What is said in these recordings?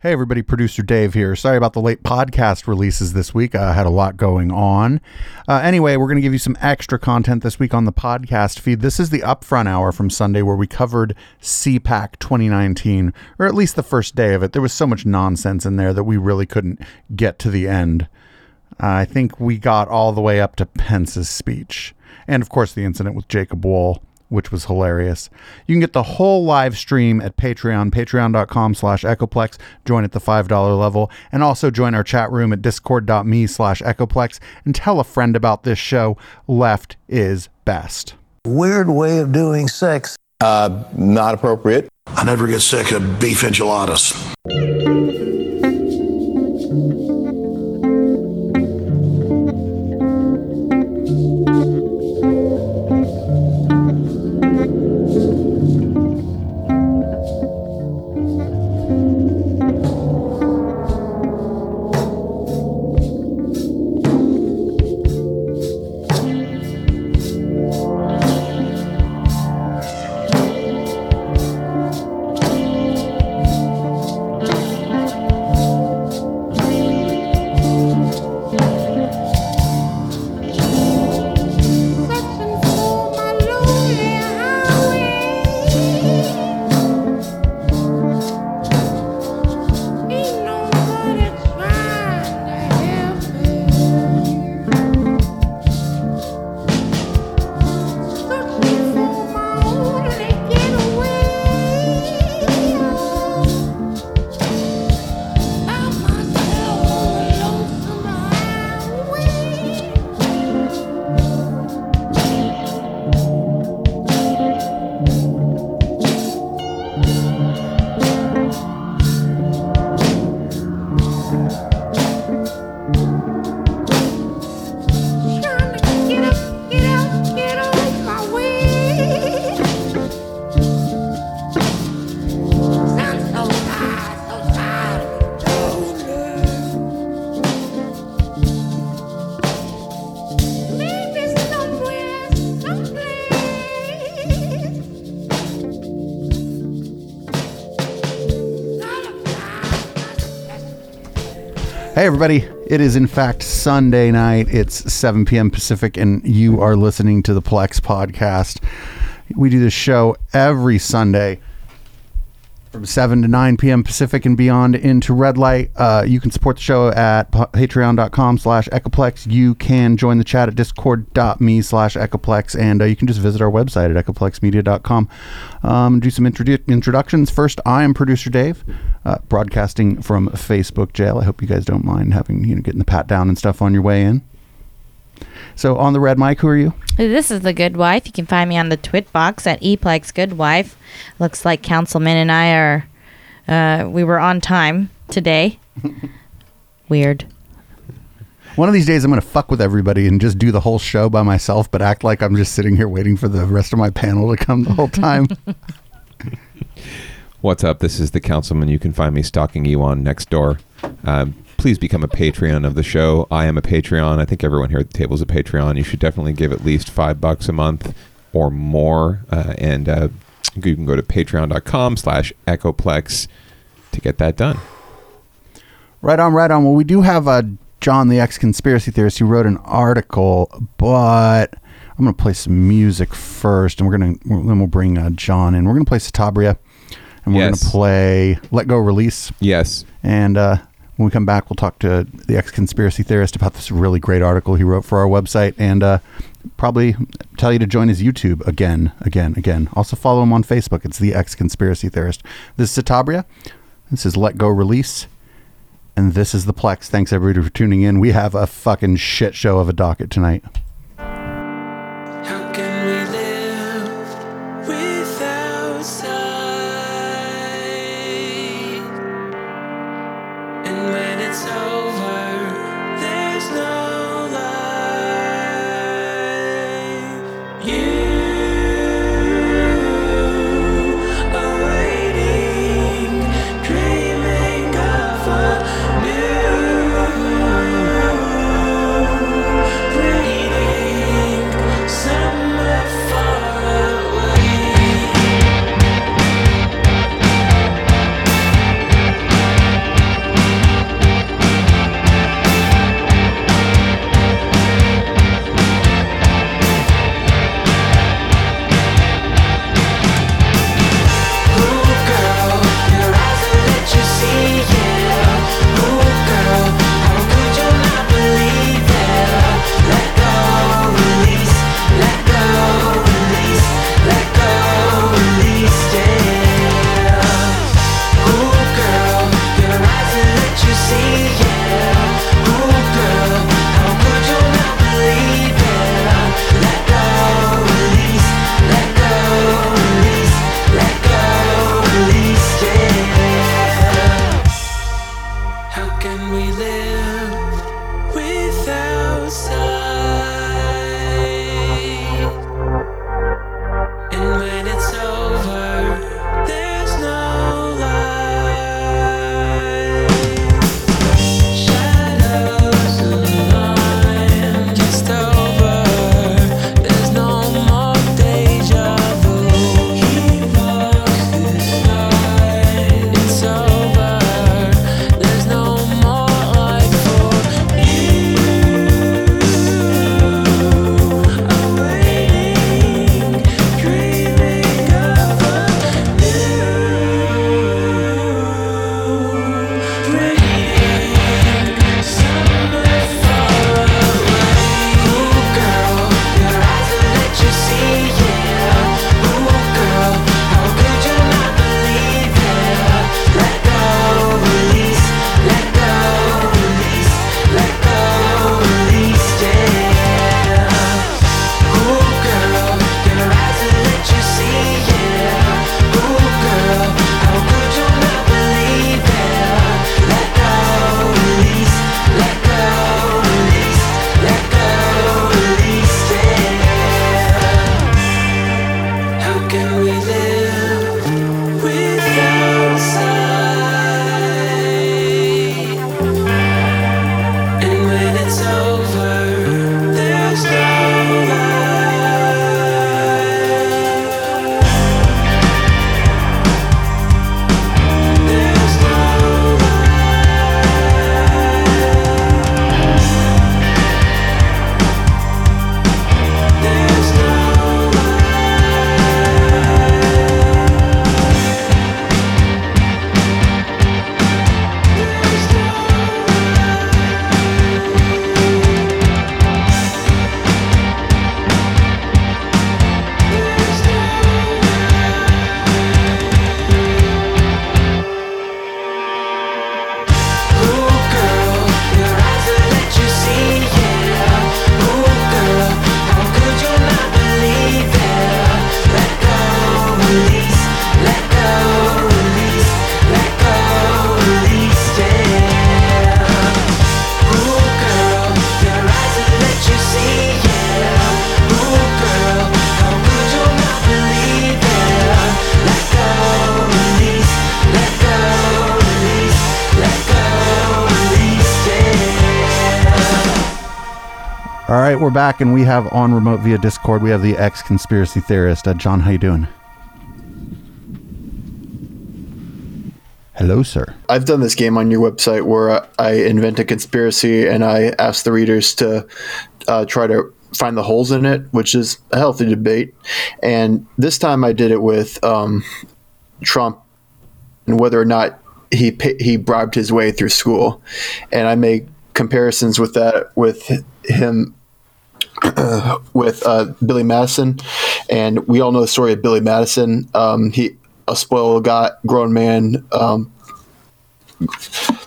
Hey, everybody, producer Dave here. Sorry about the late podcast releases this week. I had a lot going on. Uh, anyway, we're going to give you some extra content this week on the podcast feed. This is the upfront hour from Sunday where we covered CPAC 2019, or at least the first day of it. There was so much nonsense in there that we really couldn't get to the end. I think we got all the way up to Pence's speech. And of course, the incident with Jacob Wohl which was hilarious. You can get the whole live stream at Patreon, patreon.com slash Echoplex. Join at the $5 level. And also join our chat room at discord.me slash Echoplex. And tell a friend about this show. Left is best. Weird way of doing sex. Uh, not appropriate. I never get sick of beef enchiladas. Everybody. It is, in fact, Sunday night. It's 7 p.m. Pacific, and you are listening to the Plex podcast. We do this show every Sunday from 7 to 9 p.m. Pacific and beyond into red light. Uh, you can support the show at patreon.com slash echoplex. You can join the chat at discord.me slash echoplex. And uh, you can just visit our website at echoplexmedia.com. Um, do some introdu- introductions. First, I am producer Dave, uh, broadcasting from Facebook jail. I hope you guys don't mind having, you know, getting the pat down and stuff on your way in. So on the red mic, who are you? This is the Good Wife. You can find me on the Twit box at Eplex Good Wife. Looks like Councilman and I are, uh, we were on time today. Weird. One of these days, I'm going to fuck with everybody and just do the whole show by myself, but act like I'm just sitting here waiting for the rest of my panel to come the whole time. What's up? This is the councilman. You can find me stalking you on Nextdoor. Um, please become a Patreon of the show. I am a Patreon. I think everyone here at the table is a Patreon. You should definitely give at least five bucks a month or more. Uh, and uh, you can go to patreon.com slash echoplex to get that done. Right on, right on. Well, we do have uh, John, the ex conspiracy theorist, who wrote an article, but I'm going to play some music first, and we're going to then we'll bring uh, John in. We're going to play Satabria, and we're going to play Let Go Release, Yes. and uh, when we come back, we'll talk to the ex conspiracy theorist about this really great article he wrote for our website, and uh, probably tell you to join his YouTube again, again, again. Also follow him on Facebook. It's the ex conspiracy theorist. This is Satabria. This is Let Go Release. And this is the Plex. Thanks everybody for tuning in. We have a fucking shit show of a docket tonight. We're back, and we have on remote via Discord. We have the ex conspiracy theorist, uh, John. How you doing? Hello, sir. I've done this game on your website where I invent a conspiracy and I ask the readers to uh, try to find the holes in it, which is a healthy debate. And this time I did it with um, Trump and whether or not he he bribed his way through school, and I made comparisons with that with him with uh, Billy Madison, and we all know the story of Billy Madison. Um, he a spoiled guy, grown man um,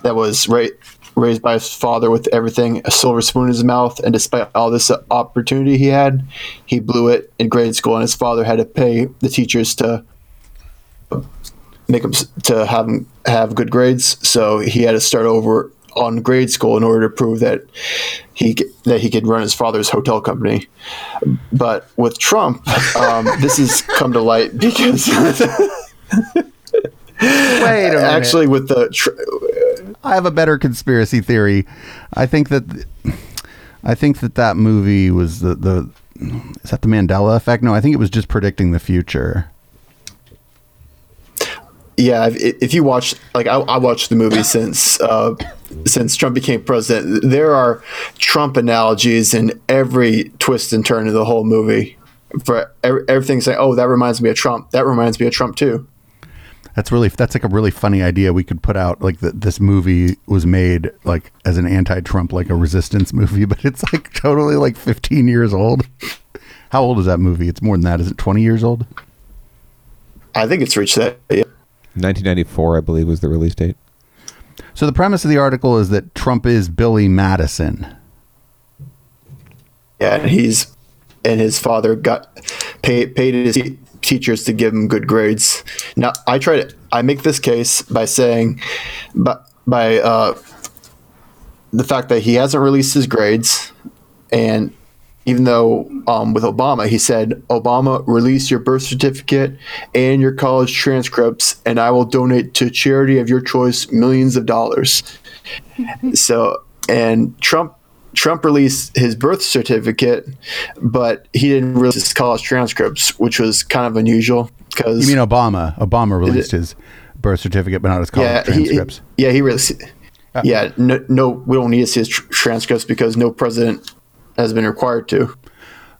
that was ra- raised by his father with everything a silver spoon in his mouth, and despite all this opportunity he had, he blew it in grade school, and his father had to pay the teachers to make him to have him have good grades. So he had to start over on grade school in order to prove that he that he could run his father's hotel company. But with Trump, um, this has come to light because Wait a minute. actually with the tr- I have a better conspiracy theory. I think that I think that that movie was the the is that the Mandela effect? No, I think it was just predicting the future. Yeah, if, if you watch like I, I watched the movie since uh, since Trump became president, there are Trump analogies in every twist and turn of the whole movie. For every, everything saying, "Oh, that reminds me of Trump." That reminds me of Trump too. That's really that's like a really funny idea. We could put out like that this movie was made like as an anti-Trump like a resistance movie, but it's like totally like 15 years old. How old is that movie? It's more than that. Is it 20 years old? I think it's reached that. Yeah. 1994, I believe, was the release date. So the premise of the article is that Trump is Billy Madison. Yeah, and he's and his father got paid paid his teachers to give him good grades. Now I try to I make this case by saying, but by uh, the fact that he hasn't released his grades, and even though um, with Obama he said Obama release your birth certificate and your college transcripts, and I will donate to charity of your choice millions of dollars. so and Trump Trump released his birth certificate, but he didn't release his college transcripts, which was kind of unusual because You mean Obama? Obama released his birth certificate, but not his college yeah, he, transcripts. yeah, he released. Yeah, no, no, we don't need to see his tr- transcripts because no president has been required to.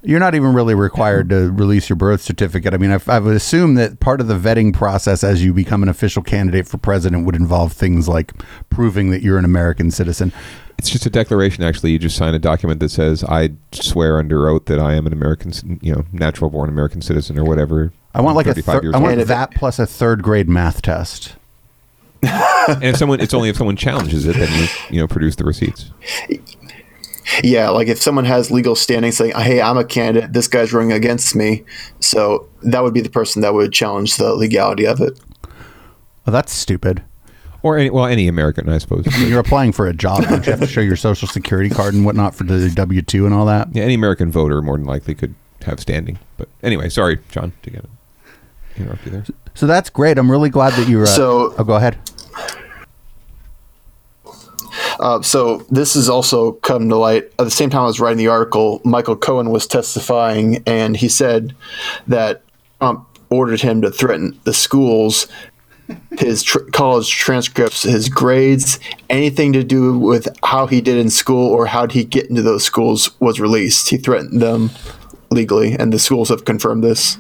You're not even really required to release your birth certificate. I mean, I, I would assume that part of the vetting process as you become an official candidate for president would involve things like proving that you're an American citizen. It's just a declaration. Actually, you just sign a document that says, "I swear under oath that I am an American, you know, natural born American citizen or whatever." I want like a 35 thir- years I want that plus a third grade math test. and if someone, it's only if someone challenges it, then you, you know, produce the receipts. Yeah, like if someone has legal standing saying, "Hey, I'm a candidate. This guy's running against me," so that would be the person that would challenge the legality of it. Well, that's stupid. Or any, well, any American, I suppose. You're applying for a job. Don't you have to show your social security card and whatnot for the W two and all that? yeah, any American voter more than likely could have standing. But anyway, sorry, John, to get interrupt you there. So that's great. I'm really glad that you. Uh, So- oh, go ahead. Uh, so this has also come to light. At the same time I was writing the article, Michael Cohen was testifying, and he said that Trump ordered him to threaten the schools, his tr- college transcripts, his grades, anything to do with how he did in school or how he get into those schools was released. He threatened them legally, and the schools have confirmed this.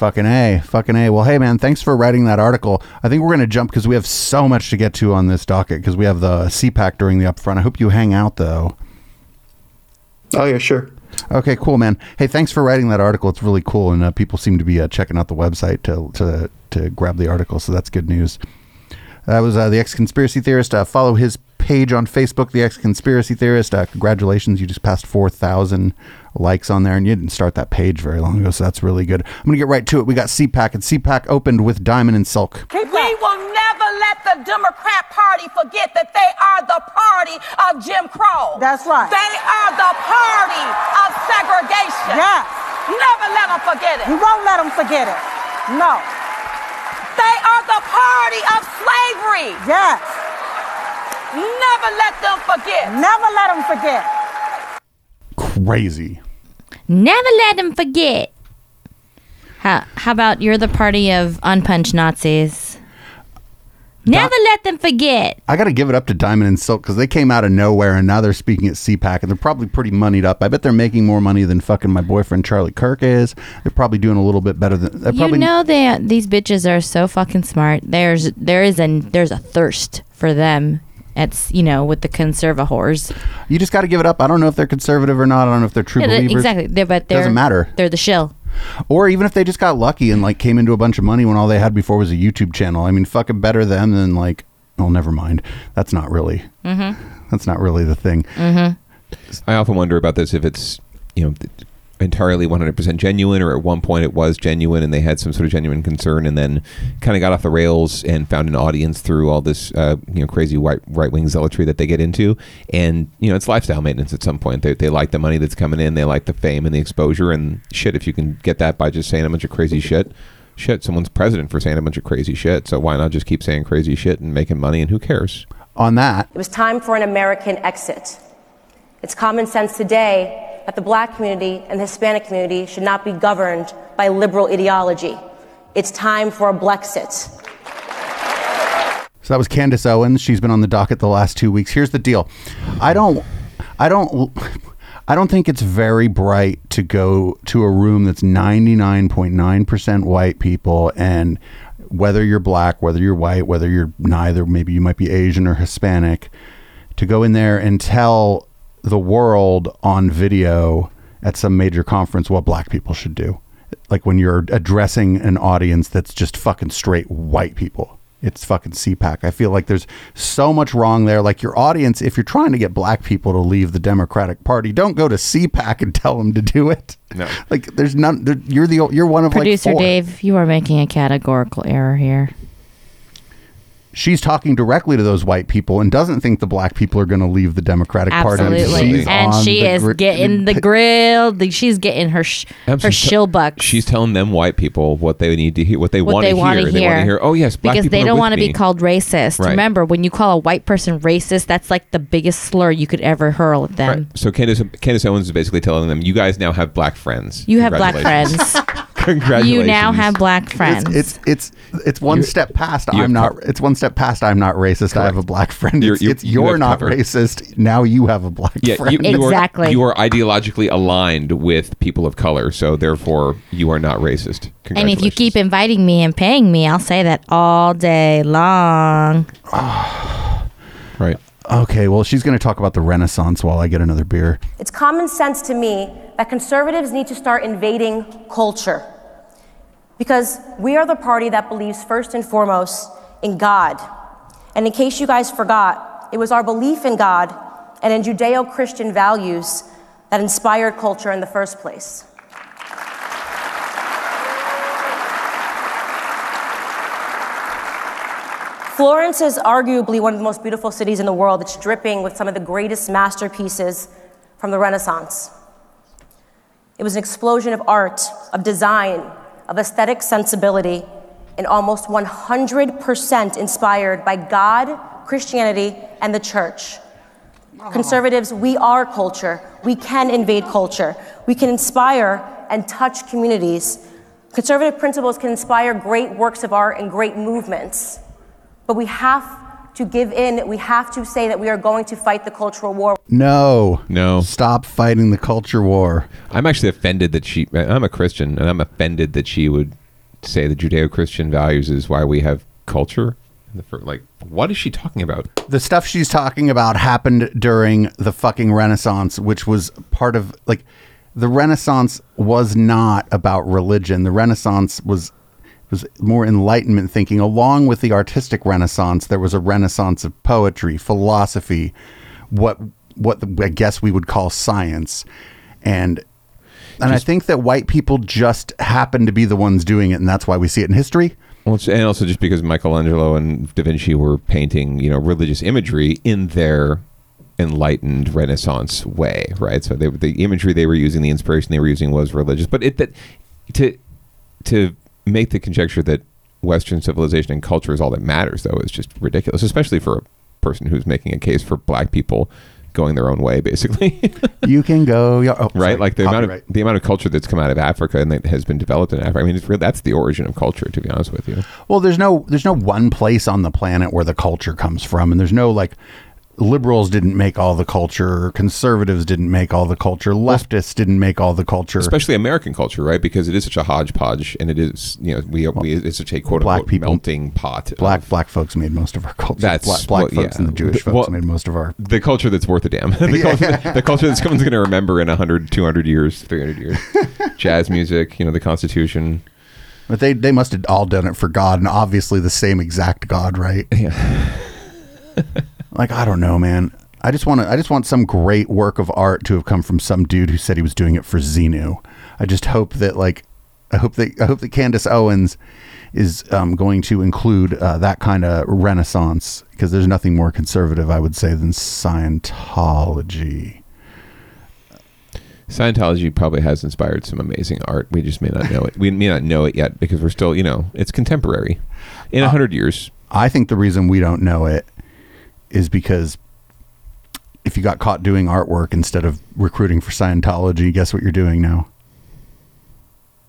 Fucking A. Fucking A. Well, hey, man, thanks for writing that article. I think we're going to jump because we have so much to get to on this docket because we have the CPAC during the upfront. I hope you hang out, though. Oh yeah, sure. Okay, cool, man. Hey, thanks for writing that article. It's really cool, and uh, people seem to be uh, checking out the website to, to, to grab the article, so that's good news. That was uh, the ex conspiracy theorist. Uh, follow his page on Facebook, the ex conspiracy theorist. Uh, congratulations, you just passed 4,000 likes on there, and you didn't start that page very long ago, so that's really good. I'm going to get right to it. We got CPAC, and CPAC opened with Diamond and Silk. We will never let the Democrat Party forget that they are the party of Jim Crow. That's right. They are the party of segregation. Yes. Never let them forget it. We won't let them forget it. No. They are the party of slavery. Yes. Never let them forget. Never let them forget. crazy. Never let them forget. How, how about you're the party of unpunched Nazis? Never let them forget. I got to give it up to Diamond and Silk because they came out of nowhere and now they're speaking at CPAC and they're probably pretty moneyed up. I bet they're making more money than fucking my boyfriend Charlie Kirk is. They're probably doing a little bit better than. They're You probably, know they these bitches are so fucking smart. There's there is a there's a thirst for them. It's you know with the conservahors. You just got to give it up. I don't know if they're conservative or not. I don't know if they're true Yeah, believers. exactly. They're, but they're Doesn't matter. They're the shill. Or even if they just got lucky and like came into a bunch of money when all they had before was a YouTube channel. I mean, fucking better them than like. Oh, never mind. That's not really. Mm-hmm. That's not really the thing. Mm-hmm. I often wonder about this if it's you know th- entirely 100% genuine or at one point it was genuine and they had some sort of genuine concern and then kind of got off the rails and found an audience through all this uh, you know crazy white right wing zealotry that they get into. And you know it's lifestyle maintenance at some point. They, they like the money that's coming in they like the fame and the exposure and shit if you can get that by just saying a bunch of crazy shit shit someone's president for saying a bunch of crazy shit so why not just keep saying crazy shit and making money and who cares? On that, It was time for an American exit. It's common sense today that the black community and the Hispanic community should not be governed by liberal ideology. It's time for a Blexit. So that was Candace Owens. She's been on the docket the last two weeks. Here's the deal. I don't I don't I don't think it's very bright to go to a room that's 99.9% white people and whether you're black, whether you're white, whether you're neither, maybe you might be Asian or Hispanic, to go in there and tell the world on video at some major conference what black people should do. Like when you're addressing an audience that's just fucking straight white people. It's fucking CPAC. I feel like there's so much wrong there. Like your audience, if you're trying to get black people to leave the Democratic Party, don't go to CPAC and tell them to do it. No. Like there's none. There, you're the you're one of Producer like four. Dave, you are making a categorical error here. She's talking directly to those white people and doesn't think the black people are going to leave the Democratic Party. Absolutely, She's and she is gr- getting the grill. the- She's getting her sh- her shill bucks. She's telling them white people what they need to hear, what they what want to want hear. They want to hear. Oh yes, black because they don't want to be called racist. Right. Remember, when you call a white person racist, that's like the biggest slur you could ever hurl at them. So Candace, Candace Owens is basically telling them, "You guys now have black friends. You have black friends. Congratulations. you now have black friends. It's it's it's, it's one You're- step past. I'm not. co- It's one step past. I'm not racist. I have a black friend. You're- It's, you're- it's you you're have not cover. racist. Now you have a black Yeah, friend. you, you Exactly. Are, you are ideologically aligned with people of color, so therefore you are not racist. and if you keep inviting me and paying me, I'll say that all day long. right. Okay, well, she's going to talk about the Renaissance while I get another beer. It's common sense to me that conservatives need to start invading culture. Because we are the party that believes first and foremost in God. And in case you guys forgot, it was our belief in God and in Judeo Christian values that inspired culture in the first place. Florence is arguably one of the most beautiful cities in the world. It's dripping with some of the greatest masterpieces from the Renaissance. It was an explosion of art, of design, of aesthetic sensibility, and almost 100% inspired by God, Christianity, and the church. Conservatives, we are culture. We can invade culture. We can inspire and touch communities. Conservative principles can inspire great works of art and great movements. But we have to give in. We have to say that we are going to fight the cultural war. No, No. stop fighting the culture war. I'm actually offended that she. I'm a Christian, and I'm offended that she would say the Judeo-Christian values is why we have culture. In the fir- Like, what is she talking about? The stuff she's talking about happened during the fucking Renaissance, which was part of like the Renaissance was not about religion. The Renaissance was was more enlightenment thinking along with the artistic renaissance there was a renaissance of poetry philosophy what what the, i guess we would call science and and i think that white people just happen to be the ones doing it and that's why we see it in history Well, and also just because Michelangelo and Da Vinci were painting, you know, religious imagery in their enlightened Renaissance way, right? So they, the imagery they were using, the inspiration they were using was religious. But it that to to make the conjecture that Western civilization and culture is all that matters, though, is just ridiculous, especially for a person who's making a case for black people going their own way, basically. you can go, oh, right? sorry, like the amount of the amount of culture that's come out of Africa and that has been developed in Africa. I mean, it's, real- that's the origin of culture, to be honest with you. Well, there's no there's no one place on the planet where the culture comes from, and there's no like liberals didn't make all the culture, conservatives didn't make all the culture, leftists didn't make all the culture. Especially American culture, right? Because it is such a hodgepodge, and it is you know we, we it's such a quote black unquote people- melting pot. black black folks made most of our culture. That's black, black well, folks yeah. and the Jewish folks well, made most of our. the culture that's worth a damn. the, culture, the culture that someone's going to remember in 100, 200 years, 300 years. Jazz music, you know, the Constitution. But they they must have all done it for God, and obviously the same exact God, right? Yeah. like I don't know, man. I just want to. I just want some great work of art to have come from some dude who said he was doing it for Xenu. I just hope that like, I hope that I hope that Candace Owens is um, going to include uh, that kind of renaissance because there's nothing more conservative, I would say, than Scientology. Scientology probably has inspired some amazing art. We just may not know it. We may not know it yet because we're still, you know, it's contemporary. In a Uh, hundred years, I think the reason we don't know it is because if you got caught doing artwork instead of recruiting for Scientology, guess what you're doing now?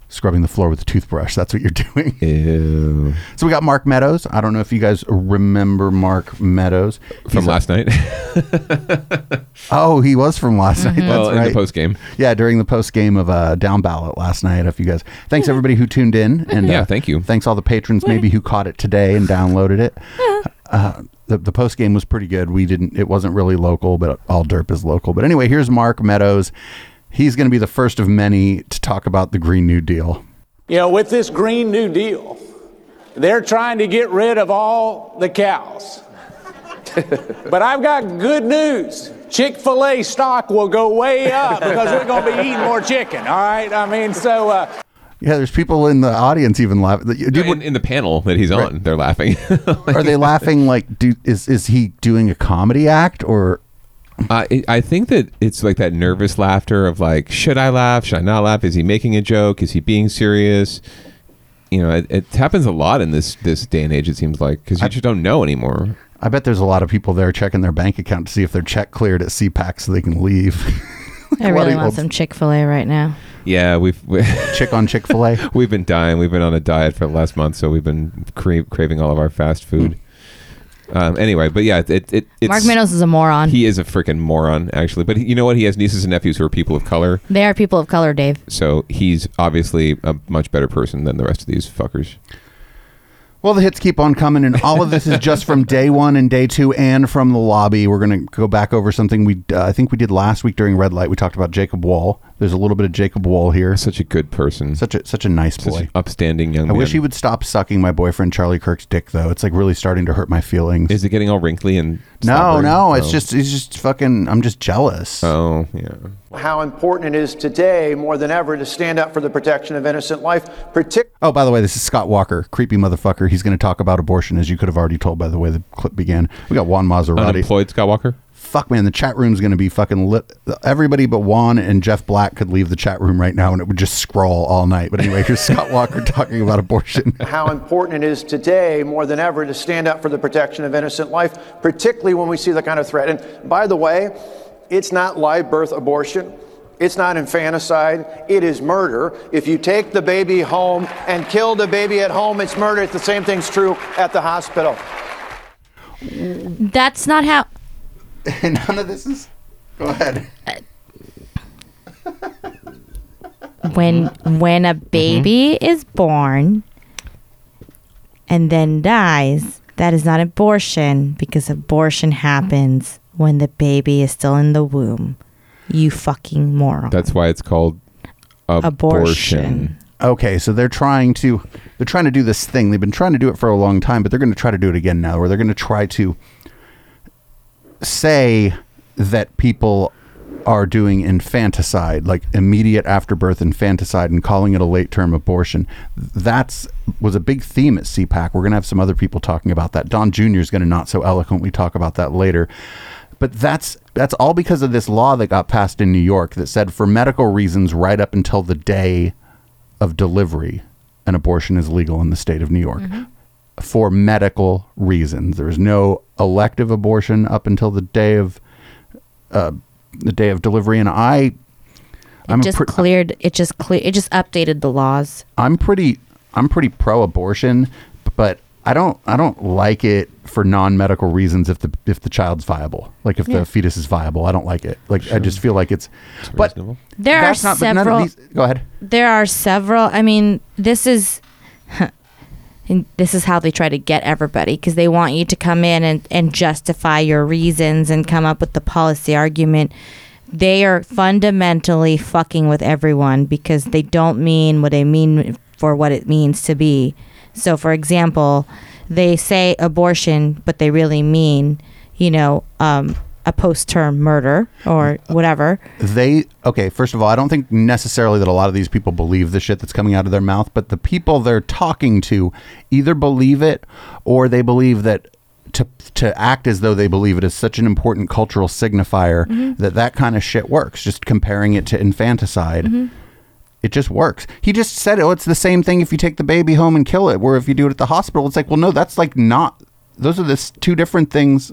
Scrubbing the floor with a toothbrush. That's what you're doing. Ew. So we got Mark Meadows. I don't know if you guys remember Mark Meadows from He's a- last night. Oh, he was from last night. That's well, in right. the post game. Yeah, during the post game of uh, down ballot last night. If you guys, thanks everybody who tuned in, and Yeah, uh, thank you. Thanks all the patrons maybe who caught it today and downloaded it. Uh, the the post game was pretty good. We didn't. It wasn't really local, but all derp is local. But anyway, here's Mark Meadows. He's going to be the first of many to talk about the Green New Deal. You know, with this Green New Deal, they're trying to get rid of all the cows. but I've got good news. Chick fil A stock will go way up because we're going to be eating more chicken, all right? I mean, so. Uh, Yeah, there's people in the audience even laughing. Dude, in, in the panel that he's on, they're laughing. Are they laughing like? Do, is is he doing a comedy act or? I I think that it's like that nervous laughter of like, should I laugh? Should I not laugh? Is he making a joke? Is he being serious? You know, it, it happens a lot in this this day and age. It seems like because you just don't know anymore. I bet there's a lot of people there checking their bank account to see if their check cleared at CPAC so they can leave. I A lot really want some Chick Fil A right now. Yeah, we've we, chick on Chick Fil A. we've been dying. We've been on a diet for the last month, so we've been cra- craving all of our fast food. Um, anyway, but yeah, it, it it's, Mark Meadows is a moron. He is a freaking moron, actually. But he, you know what? He has nieces and nephews who are people of color, they are people of color, Dave. so he's obviously a much better person than the rest of these fuckers. Well, the hits keep on coming, and all of this is just from day one and day two, and from the lobby. We're going to go back over something we uh, I think we did last week during Red Light. We talked about Jacob Wohl. There's a little bit of Jacob Wohl here. Such a good person. Such a such a nice Such boy. an upstanding young I man. wish he would stop sucking my boyfriend Charlie Kirk's dick, though. It's like really starting to hurt my feelings. Is it getting all wrinkly and? no, slobbery? no, it's Oh. just it's just fucking. I'm just jealous. Oh yeah. How important it is today more than ever to stand up for the protection of innocent life, particularly. Oh, by the way, this is Scott Walker, creepy motherfucker. He's going to talk about abortion, as you could have already told by the way the clip began. We got Juan Maserati. Unemployed Scott Walker. Fuck, man, the chat room's going to be fucking lit. Everybody but Juan and Jeff Black could leave the chat room right now, and it would just scroll all night. But anyway, here's Scott Walker talking about abortion. How important it is today more than ever to stand up for the protection of innocent life, particularly when we see the kind of threat. And by the way, it's not live birth abortion. It's not infanticide. It is murder. If you take the baby home and kill the baby at home, it's murder. It's the same thing's true at the hospital. That's not how. None of this is. Go ahead. when when a baby mm-hmm. is born and then dies, that is not abortion because abortion happens when the baby is still in the womb. You fucking moron. That's why it's called abortion. Abortion. Okay, so they're trying to they're trying to do this thing. They've been trying to do it for a long time, but they're going to try to do it again now, where they're going to try to say that people are doing infanticide, like immediate afterbirth infanticide, and calling it a late term abortion. That's was a big theme at CPAC. We're going to have some other people talking about that. Don Jr. is going to not so eloquently talk about that later. But that's that's all because of this law that got passed in New York that said for medical reasons, right up until the day of delivery, an abortion is legal in the state of New York. Mm-hmm. For medical reasons, there is no elective abortion up until the day of uh, the day of delivery, and I, It I'm just pre- cleared. It just clear. It just updated the laws. I'm pretty I'm pretty pro abortion, but I don't I don't like it for non medical reasons if the if the child's viable. Like if Yeah. the fetus is viable, I don't like it. Like I just feel like it's, but There are not- but none of several. these- go ahead. There are several. I mean, this is. And this is how they try to get everybody because they want you to come in and, and justify your reasons and come up with the policy argument. They are fundamentally fucking with everyone because they don't mean what they mean for what it means to be. So, for example, they say abortion, but they really mean, you know, um, a post term murder or whatever. they okay first of all i don't think necessarily that a lot of these people believe the shit that's coming out of their mouth but the people they're talking to either believe it or they believe that to to act as though they believe it is such an important cultural signifier Mhm. that that kind of shit works just comparing it to infanticide Mhm. it just works he just said oh it's the same thing if you take the baby home and kill it where if you do it at the hospital it's like well no that's like not those are this two different things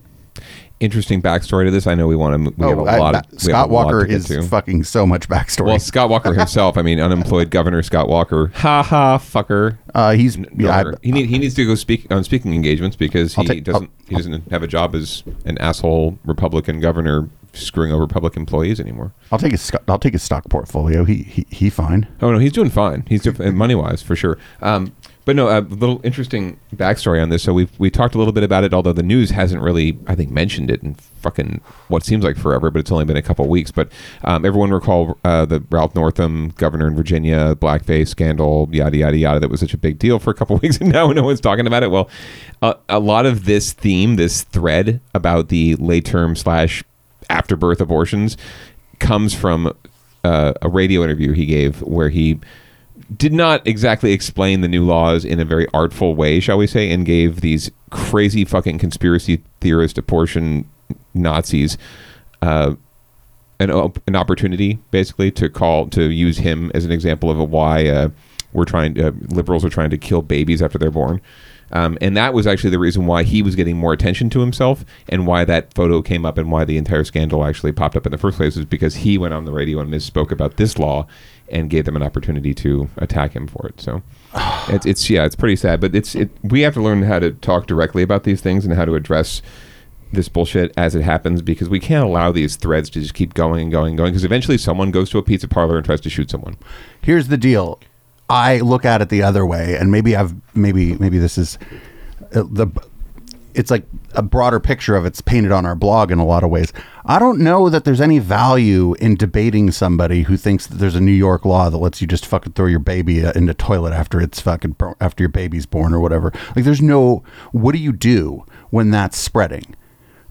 Interesting backstory to this. I know we want to. We have a Oh, lot. of, Scott a lot Walker to get is to. fucking so much backstory. Well, Scott Walker himself. I mean, unemployed governor Scott Walker. Ha ha, fucker. Uh, he's yeah. he need, he needs to go speak on speaking engagements because he take- doesn't he doesn't have a job as an asshole Republican governor screwing over public employees anymore. I'll take his stock- I'll take his stock portfolio. He he, he fine. Oh no, he's doing fine. He's doing money wise for sure. Um, but no, a little interesting backstory on this. So we we talked a little bit about it, although the news hasn't really, I think, mentioned it in fucking what seems like forever, but it's only been a couple weeks. But um, everyone recall uh, the Ralph Northam, governor in Virginia, blackface scandal, yada yada yada. That was such a big deal for a couple weeks, and now no one's talking about it. Well, a lot of this theme, this thread about the late term slash afterbirth abortions, comes from uh, a radio interview he gave where he did not exactly explain the new laws in a very artful way, shall we say, and gave these crazy fucking conspiracy theorist abortion Nazis uh, an an opportunity, basically, to call to use him as an example of why uh, we're trying uh, liberals are trying to kill babies after they're born. Um, and that was actually the reason why he was getting more attention to himself and why that photo came up and why the entire scandal actually popped up in the first place is because he went on the radio and misspoke about this law and gave them an opportunity to attack him for it. So it's, it's yeah, it's pretty sad, but it's it. We have to learn how to talk directly about these things and how to address this bullshit as it happens because we can't allow these threads to just keep going and going and going because eventually someone goes to a pizza parlor and tries to shoot someone. Here's the deal. I look at it the other way, and maybe I've maybe maybe this is uh, the. It's like a broader picture of it's painted on our blog in a lot of ways. I don't know that there's any value in debating somebody who thinks that there's a New York law that lets you just fucking throw your baby uh, in the toilet after it's fucking after your baby's born or whatever. Like there's no. What do you do when that's spreading?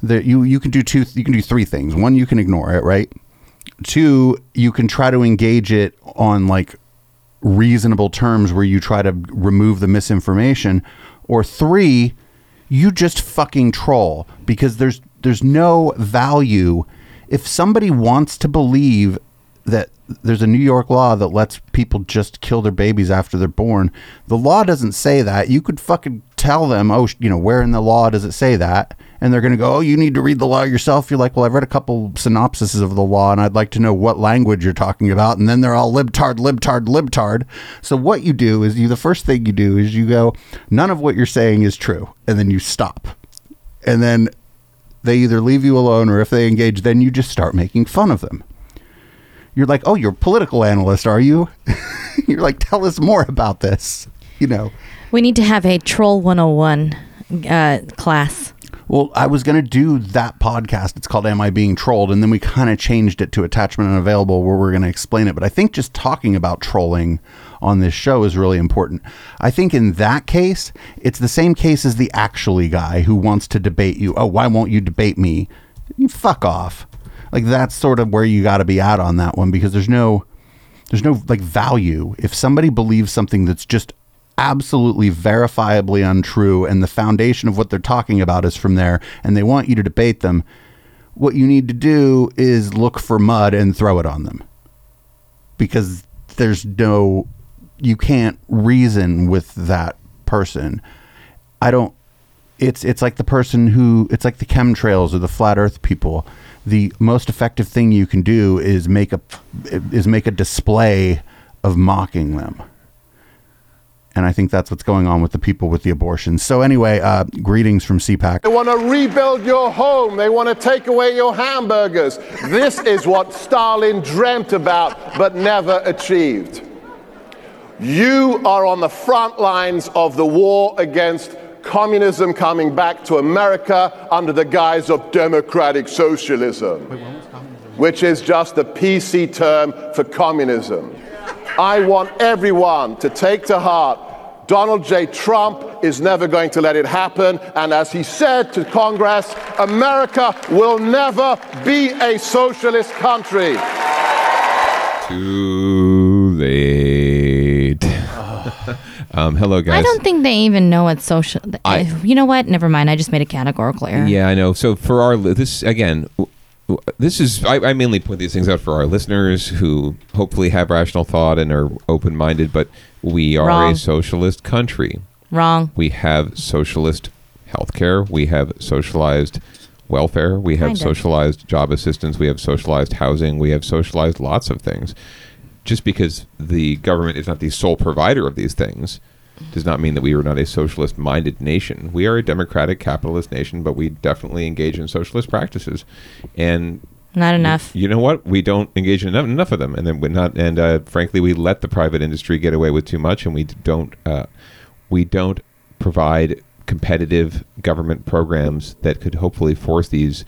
That you you can do two you can do three things. One, you can ignore it, right? Two, you can try to engage it on like reasonable terms where you try to remove the misinformation or three you just fucking troll because there's there's no value. If somebody wants to believe that there's a New York law that lets people just kill their babies after they're born the law doesn't say that. You could fucking tell them oh you know where in the law does it say that and they're going to go oh you need to read the law yourself. You're like well i've read a couple synopsises of the law and i'd like to know what language you're talking about. And then they're all libtard libtard libtard. So what you do is you the first thing you do is you go none of what you're saying is true and then you stop. And then they either leave you alone or if they engage then you just start making fun of them. You're like oh you're a political analyst are you? You're like tell us more about this you know? We need to have a Troll 101 uh, class. Well, I was going to do that podcast. It's called Am I Being Trolled? And then we kind of changed it to Attachment Unavailable where we're going to explain it. But I think just talking about trolling on this show is really important. I think in that case, it's the same case as the actually guy who wants to debate you. Oh, why won't you debate me? You fuck off. Like that's sort of where you got to be at on that one because there's no there's no like value if somebody believes something that's just absolutely verifiably untrue and the foundation of what they're talking about is from there and they want you to debate them what you need to do is look for mud and throw it on them. Because there's no you can't reason with that person. I don't it's it's like the person who it's like the chemtrails or the flat earth people. The most effective thing you can do is make a is make a display of mocking them and i think that's what's going on with the people with the abortions so anyway uh, greetings from cpac They want to rebuild your home. They want to take away your hamburgers. This is what Stalin dreamt about but never achieved. You are on the front lines of the war against communism coming back to America under the guise of democratic socialism, which is just a PC term for communism. I want everyone to take to heart Donald J. Trump is never going to let it happen. And as he said to Congress, America will never be a socialist country. Too late. um, hello, guys. I don't think they even know what social. I- you know what? Never mind. I just made a categorical error. Yeah, I know. So for our this again, w- w- this is I, I mainly point these things out for our listeners who hopefully have rational thought and are open minded. But we are Wrong. a socialist country. Wrong. We have socialist healthcare. We have socialized welfare. We have Kind of. socialized job assistance. We have socialized housing. We have socialized lots of things. Just because the government is not the sole provider of these things does not mean that we are not a socialist minded nation. We are a democratic capitalist nation, but we definitely engage in socialist practices. And Not enough. you know what? We don't engage in enough, enough of them, and then we're not. And uh, frankly, we let the private industry get away with too much, and we don't. Uh, we don't provide competitive government programs that could hopefully force these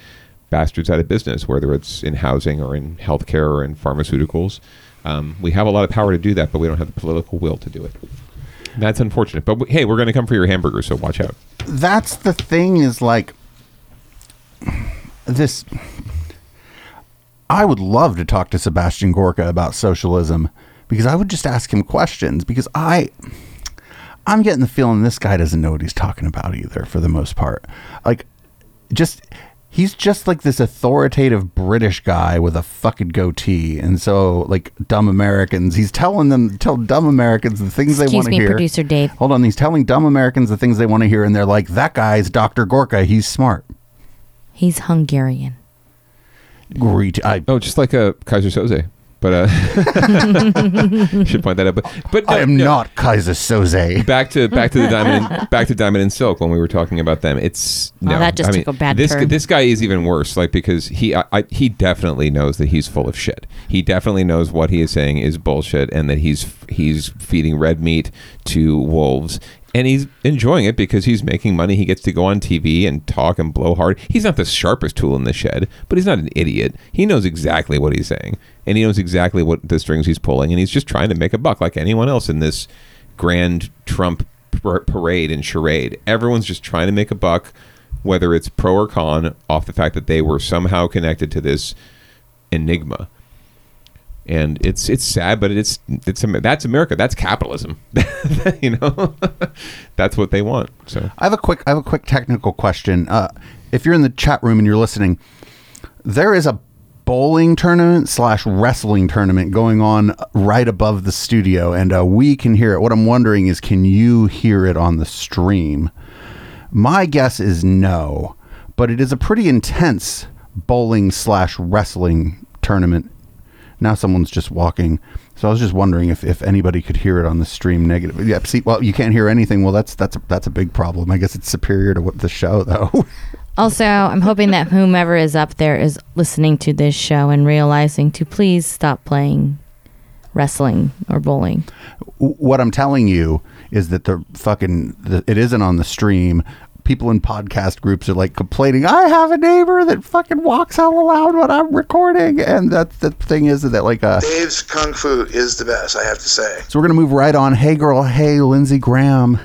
bastards out of business, whether it's in housing or in healthcare or in pharmaceuticals. Um, we have a lot of power to do that, but we don't have the political will to do it. That's unfortunate. But hey, we're going to come for your hamburgers, so watch out. that's the thing is like this I would love to talk to Sebastian Gorka about socialism because I would just ask him questions because I I'm getting the feeling this guy doesn't know what he's talking about either for the most part. Like just he's just like this authoritative British guy with a fucking goatee and so like dumb Americans he's telling them tell dumb Americans the things they want to hear. Excuse me, producer Dave. Hold on, he's telling dumb Americans the things they want to hear and they're like that guy's Dr. Gorka, he's smart. He's Hungarian. Great. I, oh, just like a Keyser Söze. But uh, should point that out. But but I am no. not Keyser Söze. back to back to the diamond and, back to diamond and silk when we were talking about them. It's Oh, no, that just I mean, took a bad this turn. this guy is even worse. Like because he I, I, he definitely knows that he's full of shit. He definitely knows what he is saying is bullshit, and that he's he's feeding red meat to wolves. And he's enjoying it because he's making money. He gets to go on TV and talk and blow hard. He's not the sharpest tool in the shed, but he's not an idiot. He knows exactly what he's saying, and he knows exactly what the strings he's pulling, and he's just trying to make a buck like anyone else in this grand Trump par- parade and charade. Everyone's just trying to make a buck, whether it's pro or con, off the fact that they were somehow connected to this enigma. And it's it's sad, but it's it's that's America. That's capitalism. you know, that's what they want. So I have a quick I have a quick technical question. Uh, if you're in the chat room and you're listening, there is a bowling tournament slash wrestling tournament going on right above the studio, and uh, we can hear it. What I'm wondering is, can you hear it on the stream? My guess is no, but it is a pretty intense bowling slash wrestling tournament. Now someone's just walking. So I was just wondering if, if anybody could hear it on the stream negative. Yeah, see, well, you can't hear anything. Well, that's that's a, that's a big problem. I guess it's superior to what the show though. Also, I'm hoping that whomever is up there is listening to this show and realizing to please stop playing wrestling or bowling. what I'm telling you is that the fucking the, it isn't on the stream. People in podcast groups are like complaining. I have a neighbor that fucking walks out loud when I'm recording, and that's the thing is that like uh. Dave's Kung Fu is the best, I have to say. So we're gonna move right on. Hey girl, hey Lindsey Graham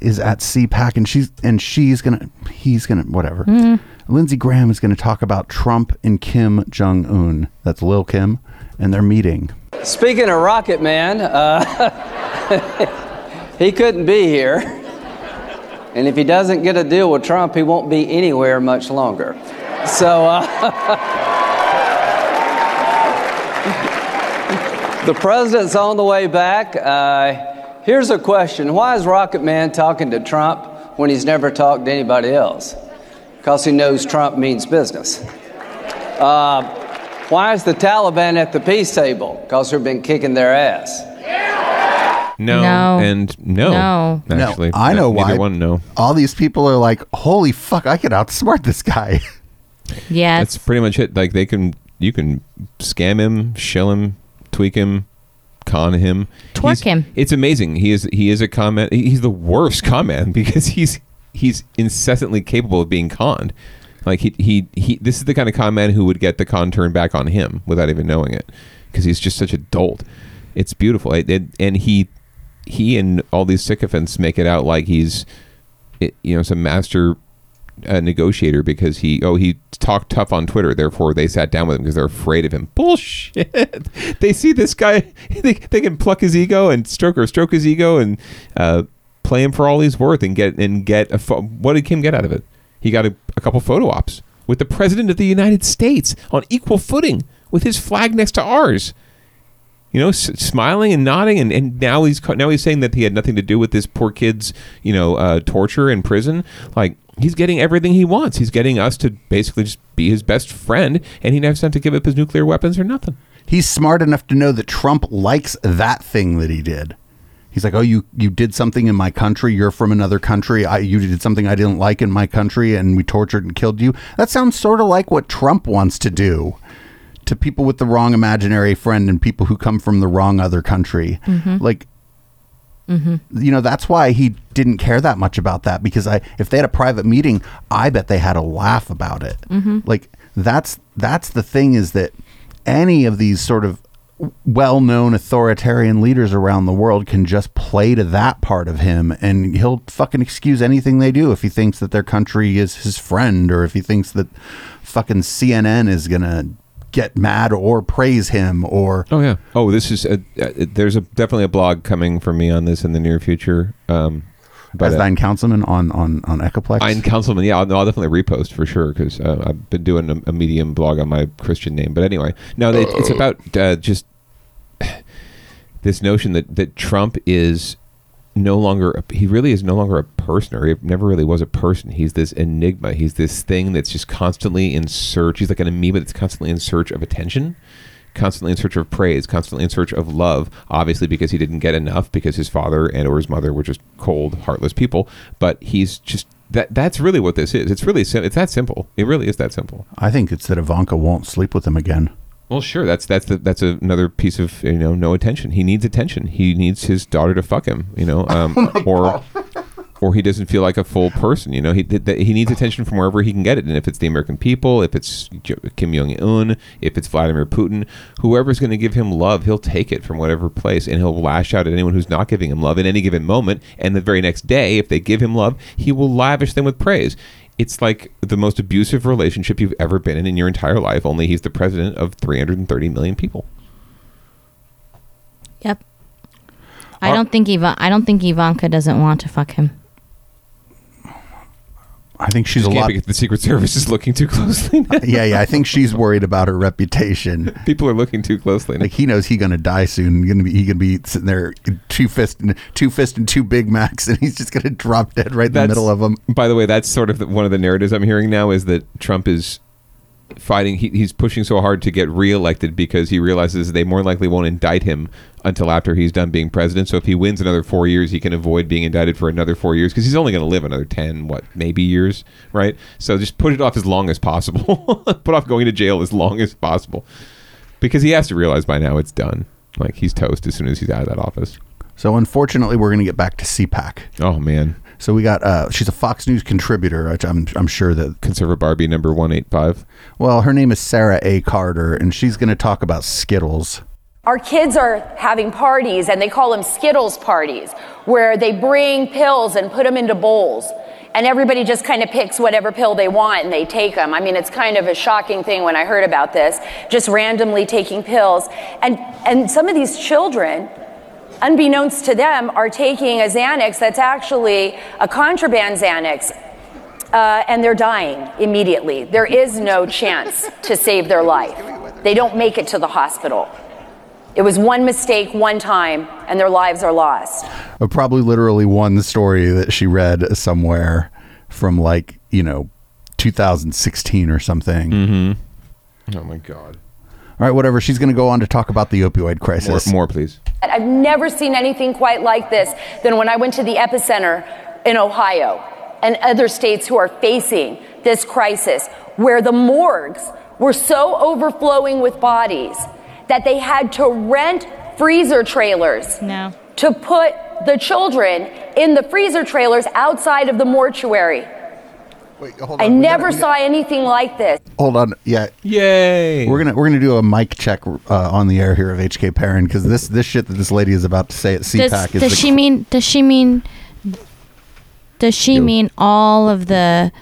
is at CPAC, and she's and she's gonna he's gonna whatever. Mhm. Lindsey Graham is gonna talk about Trump and Kim Jong Un. That's Lil Kim, and they're meeting. Speaking of Rocket Man, uh, he couldn't be here. And if he doesn't get a deal with Trump, he won't be anywhere much longer. So, uh, the president's on the way back. Uh, here's a question Why is Rocket Man talking to Trump when he's never talked to anybody else because he knows Trump means business. Uh, why is the Taliban at the peace table? Because they've been kicking their ass. No, No. and no. No. Actually, no, I know neither why. one. No, All these people are like, holy fuck, I could outsmart this guy. Yeah. that's pretty much it. Like they can, you can scam him, shill him, tweak him, con him, Twerk He's- him. It's amazing. He is he is a comment. He's the worst comment because he's he's incessantly capable of being conned. Like he he he. This is the kind of con man who would get the con turned back on him without even knowing it, because he's just such a dolt. It's beautiful, It- it- and he he and all these sycophants make it out like he's you know some master uh, negotiator because he oh he talked tough on Twitter. Therefore they sat down with him because they're afraid of him. Bullshit. They see this guy they, they can pluck his ego and stroke or stroke his ego and uh, play him for all he's worth and get and get a pho- what did Kim get out of it? He got a, a couple photo ops with the president of the United States on equal footing with his flag next to ours you know, s- smiling and nodding, and, and now he's now he's saying that he had nothing to do with this poor kid's you know uh, torture in prison. Like he's getting everything he wants. He's getting us to basically just be his best friend, and he never have to give up his nuclear weapons or nothing. He's smart enough to know that Trump likes that thing that he did. He's like, "Oh, you you did something in my country. You're from another country. I you did something I didn't like in my country, and we tortured and killed you." That sounds sort of like what Trump wants to do to people with the wrong imaginary friend and people who come from the wrong other country. Mhm. Like, Mm-hmm. you know, that's why he didn't care that much about that because I, if they had a private meeting, I bet they had a laugh about it. Mhm. Like that's that's the thing is that any of these sort of well-known authoritarian leaders around the world can just play to that part of him and he'll fucking excuse anything they do if he thinks that their country is his friend or if he thinks that fucking CNN is going to get mad or praise him or Oh yeah. Oh, this is a, uh, there's a definitely a blog coming from me on this in the near future. Um, as uh, thine councilman on on on Echoplex. Ein Councilman, yeah, I'll, I'll definitely repost for sure because uh, I've been doing a, a Medium blog on my Christian name. But anyway, no, it, it's about uh, just this notion that that Trump is no longer a, he really is no longer a person or he never really was a person. He's this enigma. He's this thing that's just constantly in search he's like an amoeba that's constantly in search of attention constantly in search of praise constantly in search of love obviously because he didn't get enough because his father and or his mother were just cold heartless people. But he's just that that's really what this is. It's really sim- it's that simple. It really is that simple. I think it's that Ivanka won't sleep with him again. Well, sure. That's that's the, that's another piece of you know no attention. He needs attention. He needs his daughter to fuck him. You know, um, or or he doesn't feel like a full person. You know, he th- th- he needs attention from wherever he can get it. And if it's the American people, if it's Jo- Kim Jong Un, if it's Vladimir Putin, whoever's going to give him love, he'll take it from whatever place, and he'll lash out at anyone who's not giving him love in any given moment. And the very next day, if they give him love, he will lavish them with praise. It's like the most abusive relationship you've ever been in in your entire life. Only he's the president of 330 million people. Yep. I don't think Iva- I don't think Ivanka doesn't want to fuck him. I think she's a lot. the Secret Service is looking too closely. now. yeah, yeah. I think she's worried about her reputation. People are looking too closely. Like he knows he gonna die soon. Gonna be he gonna be sitting there two fist and two fist and two Big Macs, and he's just gonna drop dead right in the middle of them. By the way, that's sort of the, one of the narratives I'm hearing now is that Trump is fighting. He, he's pushing so hard to get reelected because he realizes they more likely won't indict him until after he's done being president. So if he wins another four years, he can avoid being indicted for another four years because he's only going to live another ten, what maybe years, right? So just put it off as long as possible. put off going to jail as long as possible because he has to realize by now it's done. Like he's toast as soon as he's out of that office. So unfortunately, we're gonna get back to CPAC. Oh man. So we got uh she's a Fox News contributor, which I'm I'm sure that Conservative Barbie number one eight five. well, her name is Sarah A. Carter, and she's gonna talk about Skittles. Our kids are having parties, and they call them Skittles parties, where they bring pills and put them into bowls. And everybody just kind of picks whatever pill they want and they take them. I mean, it's kind of a shocking thing when I heard about this, just randomly taking pills. And, and some of these children, unbeknownst to them, are taking a Xanax that's actually a contraband Xanax. Uh, and they're dying immediately. There is no chance to save their life. They don't make it to the hospital. It was one mistake, one time, and their lives are lost. I probably literally one story that she read somewhere from like, you know, 2016 or something. Mm-hmm. Oh my god. All right, whatever. She's going to go on to talk about the opioid crisis. More, more please. I've never seen anything quite like this than when I went to the epicenter in Ohio and other states who are facing this crisis, where the morgues were so overflowing with bodies that they had to rent freezer trailers No. to put the children in the freezer trailers outside of the mortuary. Wait, hold I. We never gotta- we saw anything like this. Hold on. Yeah. Yay. We're gonna we're gonna do a mic check uh, on the air here of HK Perrin because this this shit that this lady is about to say at CPAC Does, is does the- she mean? Does she mean? Does she mean all of the,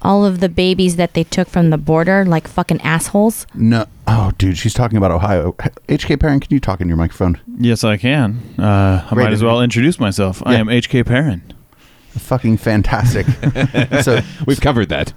all of the babies that they took from the border, like fucking assholes? no. Oh, dude, she's talking about Ohio. HK Perrin, can you talk in your microphone? Yes, I can. Uh, I Great. might as well introduce myself. I am HK Perrin. Fucking fantastic. so We've covered that.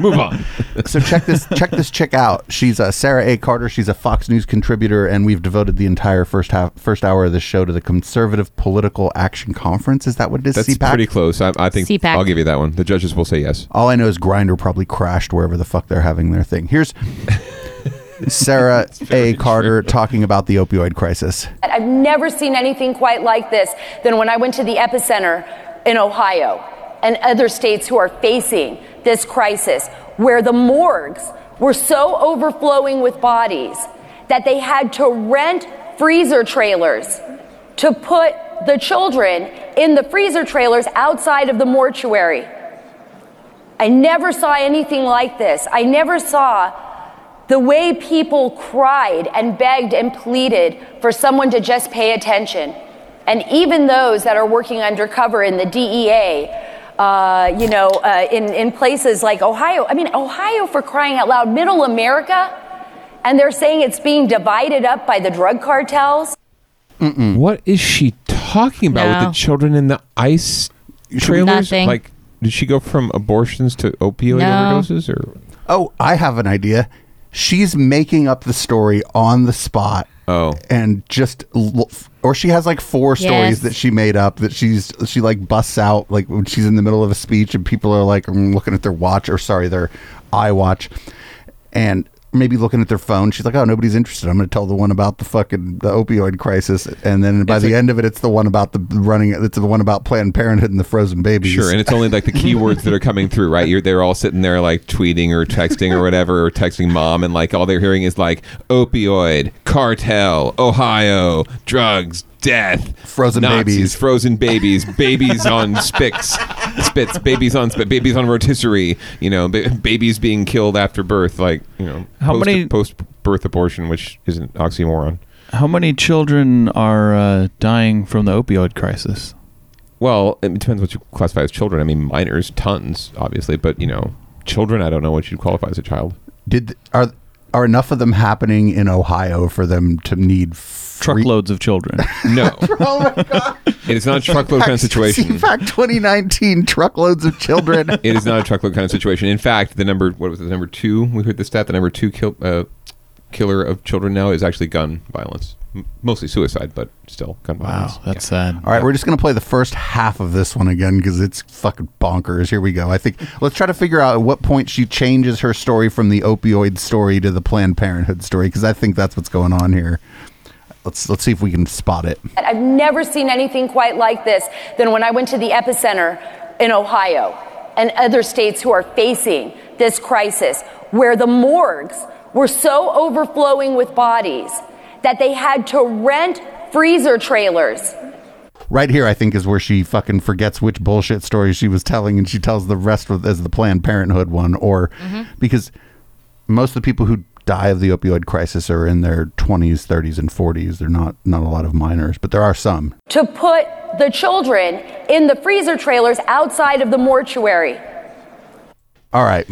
Move on. so check this check this chick out. She's uh, Sarah A. Carter. She's a Fox News contributor, and we've devoted the entire first half first hour of this show to the Conservative Political Action Conference. Is that what it is? That's CPAC? pretty close. I, I think CPAC. I'll give you that one. The judges will say yes. All I know is Grindr probably crashed wherever the fuck they're having their thing. Here's Sarah A. Carter talking about the opioid crisis. I've never seen anything quite like this than when I went to the epicenter in Ohio and other states who are facing this crisis, where the morgues were so overflowing with bodies that they had to rent freezer trailers to put the children in the freezer trailers outside of the mortuary. I never saw anything like this. I never saw the way people cried and begged and pleaded for someone to just pay attention. And even those that are working undercover in the DEA, uh, you know, uh, in, in places like Ohio. I mean, Ohio, for crying out loud, middle America, and they're saying it's being divided up by the drug cartels. What is she talking about with the children in the ice trailers? Nothing. Like, did she go from abortions to opioid No. overdoses, or Oh, I have an idea. She's making up the story on the spot. Oh. And just l- or she has like four Yes. stories that she made up that she's she like busts out like when she's in the middle of a speech and people are like mm, looking at their watch or sorry their iWatch and maybe looking at their phone she's like oh nobody's interested I'm going to tell the one about the fucking the opioid crisis and then by It's the like- end of it it's the one about the running it's the one about Planned Parenthood and the frozen babies sure? And it's only like the keywords that are coming through, right? You're they're all sitting there like tweeting or texting or whatever, or texting mom, and like all they're hearing is like opioid, cartel, Ohio, drugs, death, Frozen Nazis, babies. frozen babies, babies on spits, spits, babies on spit, babies on rotisserie. You know, ba- babies being killed after birth, like you know, How post, many- post birth abortion, which is an oxymoron. How many children are uh, dying from the opioid crisis? Well, it depends what you classify as children. I mean, minors, tons, obviously, but you know, children. I don't know what you'd qualify as a child. did are are enough of them happening in Ohio for them to need free- Truckloads of children. No, Oh my god! it is not a truckload kind of situation. CPAC 2019, truckloads of children. It is not a truckload kind of situation. In fact, the number what was the number two? We heard the stat. The number two kill, uh, killer of children now is actually gun violence, M- mostly suicide, but still gun violence. Wow, that's sad. All right, we're just gonna play the first half of this one again because it's fucking bonkers. Here we go. I think let's try to figure out at what point she changes her story from the opioid story to the Planned Parenthood story because I think that's what's going on here. Let's let's see if we can spot it. I've never seen anything quite like this than when I went to the epicenter in Ohio and other states who are facing this crisis, where the morgues were so overflowing with bodies that they had to rent freezer trailers Right here, I think, is where she fucking forgets which bullshit story she was telling, and she tells the rest of as the Planned Parenthood one, or mm-hmm. because most of the people who die of the opioid crisis are in their 20s, 30s, and 40s. They're not not a lot of minors, but there are some. to put the children in the freezer trailers outside of the mortuary. All right,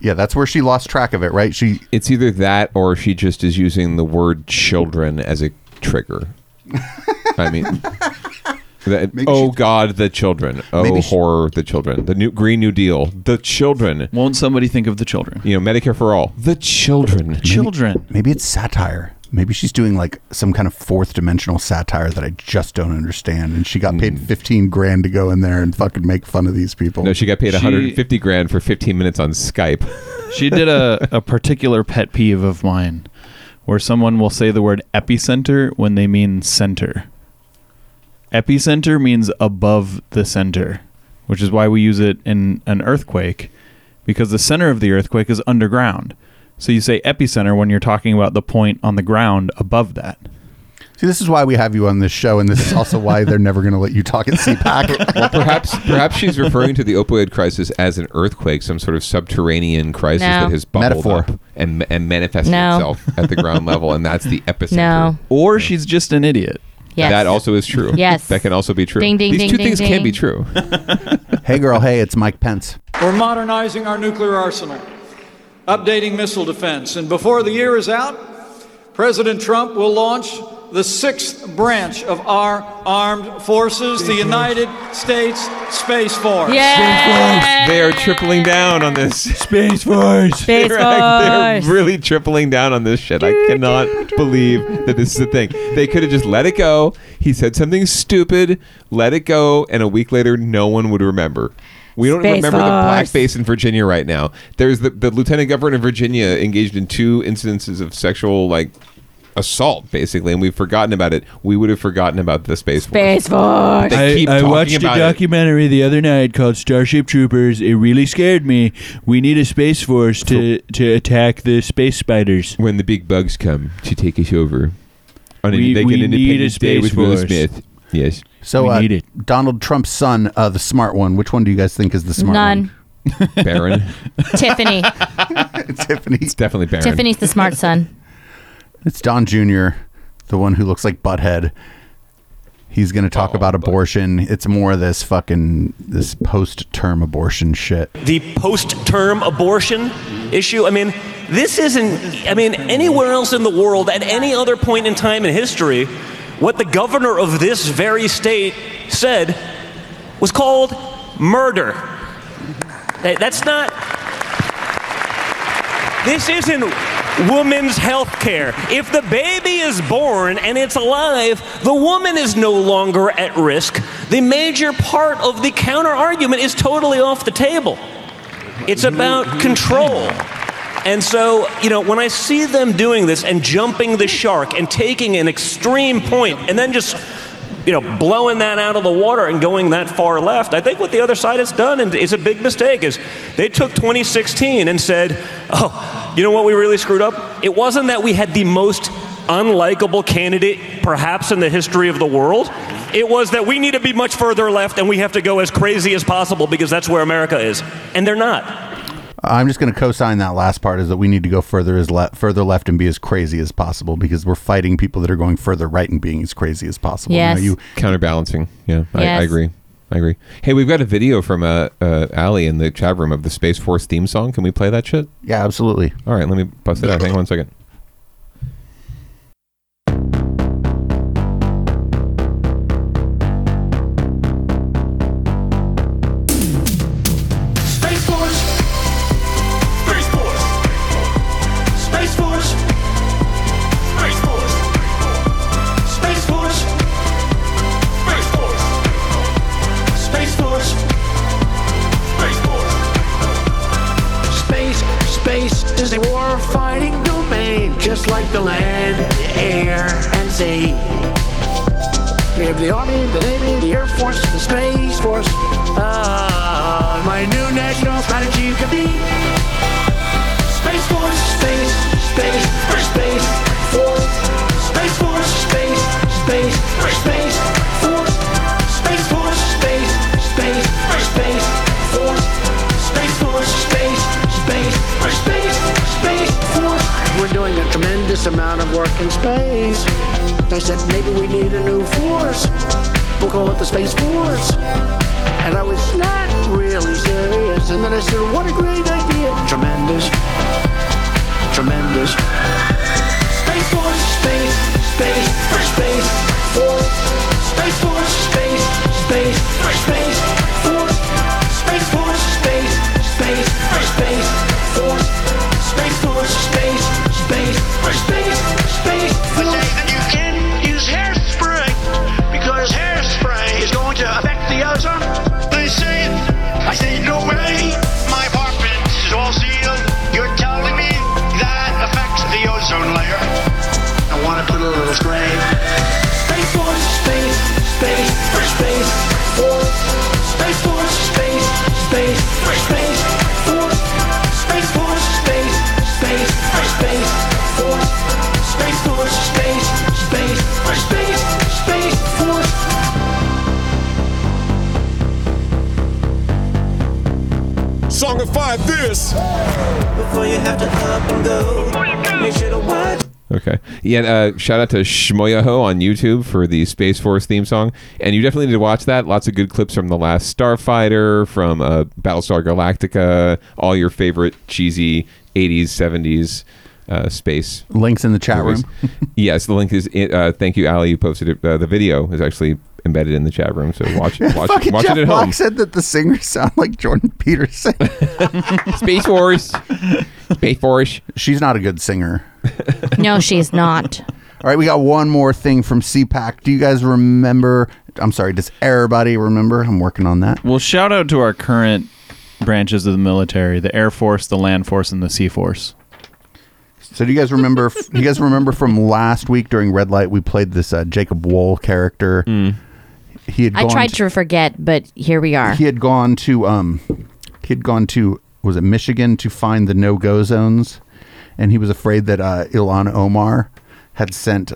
yeah, that's where she lost track of it. Right? She It's either that or she just is using the word children as a trigger. I mean, that, oh God, the children. Oh Maybe she- horror, the children. The new Green New Deal, the children. Won't somebody think of the children? You know, Medicare for all, the children. Children. maybe it's satire. Maybe she's doing like some kind of fourth dimensional satire that I just don't understand. And she got paid hmm. 15 grand to go in there and fucking make fun of these people. No, she got paid She- 150 grand for 15 minutes on Skype. She did a, a particular pet peeve of mine where someone will say the word epicenter when they mean center. Epicenter means above the center, which is why we use it in an earthquake because the center of the earthquake is underground. So you say epicenter when you're talking about the point on the ground above that. See, this is why we have you on this show, and this is also why they're never going to let you talk at CPAC. well, perhaps perhaps she's referring to the opioid crisis as an earthquake, some sort of subterranean crisis No. that has bubbled Metaphor. up and and manifested No. itself at the ground level, and that's the epicenter. No. Or she's just an idiot. Yes. That also is true. Yes. That can also be true. Ding, ding, These ding, two ding, things can be true. hey, girl, hey, it's Mike Pence. We're modernizing our nuclear arsenal, updating missile defense, and before the year is out, President Trump will launch the sixth branch of our armed forces, the United States Space Force. They are tripling down on this. Space Force. Space they're, they're really tripling down on this shit. I cannot believe that this is a thing. They could have just let it go. He said something stupid, let it go, and a week later, no one would remember. We don't Space remember the black Force. base in Virginia right now. There's the, the lieutenant governor of Virginia engaged in two incidences of sexual like assault, basically, and we've forgotten about it. We would have forgotten about the space. Force. Space Force. They keep talking about it. documentary the other night called Starship Troopers. It really scared me. We need a space force to to attack the space spiders. when the big bugs come to take us over on We- an, like we an need a Day Space with Will Force. Smith. Yes. So, We uh, need it. Donald Trump's son, uh, the smart one, which one do you guys think is the smart None. Barron. Tiffany. one? Tiffany. It's definitely Barron. Tiffany's the smart son. It's Don Jr., the one who looks like Butthead. He's going to talk oh, about abortion. It's more of this fucking this post-term abortion shit. the post-term abortion issue. I mean, this isn't. I mean, anywhere else in the world, at any other point in time in history, what the governor of this very state said was called murder. That's not. This isn't woman's health care. If the baby is born and it's alive, the woman is no longer at risk. The major part of the counter argument is totally off the table. It's about control. And so, you know, when I see them doing this and jumping the shark and taking an extreme point and then just, you know, blowing that out of the water and going that far left, I think what the other side has done, and it's a big mistake, is they took 2016 and said, oh, you know what we really screwed up? It wasn't that we had the most unlikable candidate perhaps in the history of the world. It was that we need to be much further left and we have to go as crazy as possible because that's where America is. And they're not. I'm just going to co-sign that last part is that we need to go further as le- further left and be as crazy as possible because we're fighting people that are going further right and being as crazy as possible. Yes. Now you Counterbalancing. Yeah, I, I agree. I agree. Hey, we've got a video from uh, uh, Ali in the chat room of the Space Force theme song. Can we play that shit? Yeah, absolutely. All right, let me bust it out. Hang on one second. Yeah. Uh, shout out to Schmoyoho on YouTube for the Space Force theme song, and you definitely need to watch that. Lots of good clips from the last Starfighter, from uh, Battlestar Galactica, all your favorite cheesy '80s, '70s uh, space. Links in the chat movies. room. yes, the link is. In, uh, thank you, Ali. You posted it. Uh, the video is actually embedded in the chat room, so watch watch, Fucking watch Jeff it at Block home. said that the singers sound like Jordan Peterson. Space Force. Space Force. She's not a good singer. No, she's not. All right, we got one more thing from CPAC. Do you guys remember? I'm sorry, does everybody remember? I'm working on that. Well, shout out to our current branches of the military: the Air Force, the Land Force, and the Sea Force. So do you guys remember? do you guys remember from last week during Red Light we played this uh, Jacob Wohl character? He had I gone tried to forget, but here we are. He had gone to um, he had gone to was it Michigan to find the no go zones, and he was afraid that uh, Ilhan Omar had sent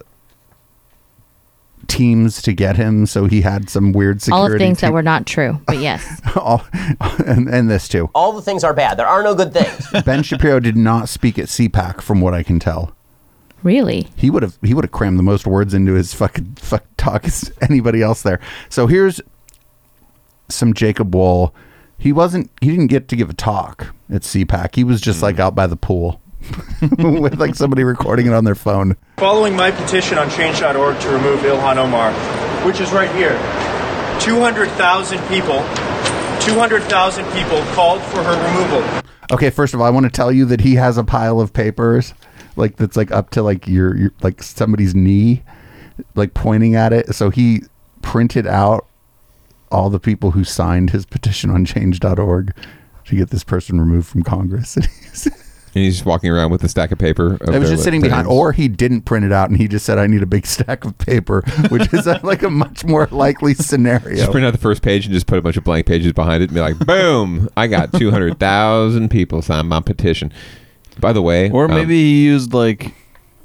teams to get him, so he had some weird security. All of things that were not true, but yes. all, and, and this too. All the things are bad. There are no good things. Ben Shapiro did not speak at CPAC, from what I can tell. Really? He would have he would have crammed the most words into his fucking fuck talk as anybody else there. So here's some Jacob Wohl. He wasn't he didn't get to give a talk at CPAC. He was just like hmm. out by the pool with like somebody recording it on their phone. Following my petition on change.org to remove Ilhan Omar, which is right here, 200,000 people, 200,000 people called for her removal. Okay, first of all, I want to tell you that he has a pile of papers like that's like up to like your, your like somebody's knee like pointing at it. So he printed out all the people who signed his petition on change.org to get this person removed from Congress. And he's just walking around with a stack of paper. Of I was just sitting behind, or he didn't print it out and he just said, I need a big stack of paper, which is uh, like a much more likely scenario. Just print out the first page and just put a bunch of blank pages behind it and be like, boom, I got 200,000 people sign my petition. By the way, Or um, maybe he used like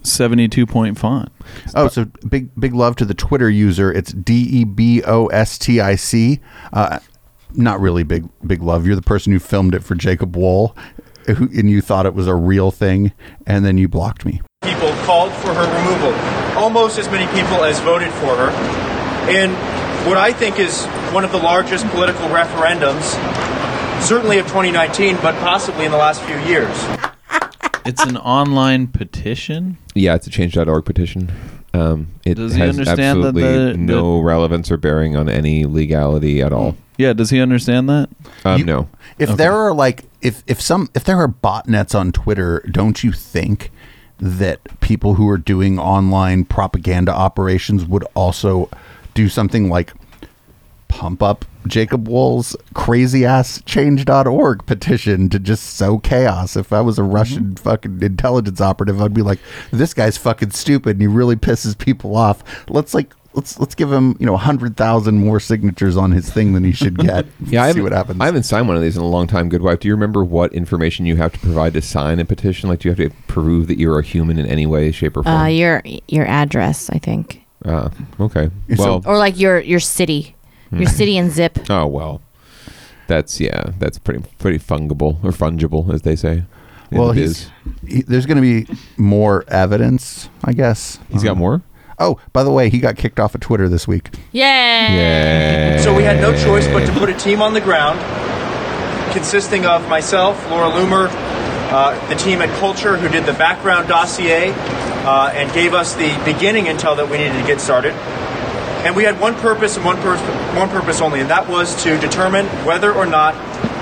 seventy-two point font. Oh, so big big love to the Twitter user. It's D E B O S T I C. Uh, not really big big love. You're the person who filmed it for Jacob Wohl, who, and you thought it was a real thing, and then you blocked me. People called for her removal. Almost as many people as voted for her. In what I think is one of the largest political referendums, certainly of 2019, but possibly in the last few years. It's an online petition. yeah, it's a change.org petition. Um, it Does he has understand that absolutely the- no relevance or bearing on any legality at all. Yeah, does he understand that? Um, no. If there are like if if some if there are botnets on Twitter, don't you think that people who are doing online propaganda operations would also do something like pump up Jacob Wohl's crazy ass change.org petition to just sow chaos. If I was a Russian fucking intelligence operative, I'd be like, this guy's fucking stupid and he really pisses people off. Let's like let's let's give him, you know, a hundred thousand more signatures on his thing than he should get. Yeah, I see haven't, what happens. I haven't signed one of these in a long time. Good wife. Do you remember what information you have to provide to sign a petition? Like, do you have to prove that you're a human in any way, shape, or form? Uh, your your address, I think, Ah, okay. Well, or like your your city, your city and zip. oh well. That's yeah. That's pretty pretty fungible or fungible, as they say. in well, the he's, he, there's going to be more evidence, I guess. He's got more. Oh, by the way, he got kicked off of Twitter this week. Yeah. So we had no choice but to put a team on the ground consisting of myself, Laura Loomer, uh, the team at Culture who did the background dossier uh, and gave us the beginning intel that we needed to get started. And we had one purpose and one, pur- one purpose only, and that was to determine whether or not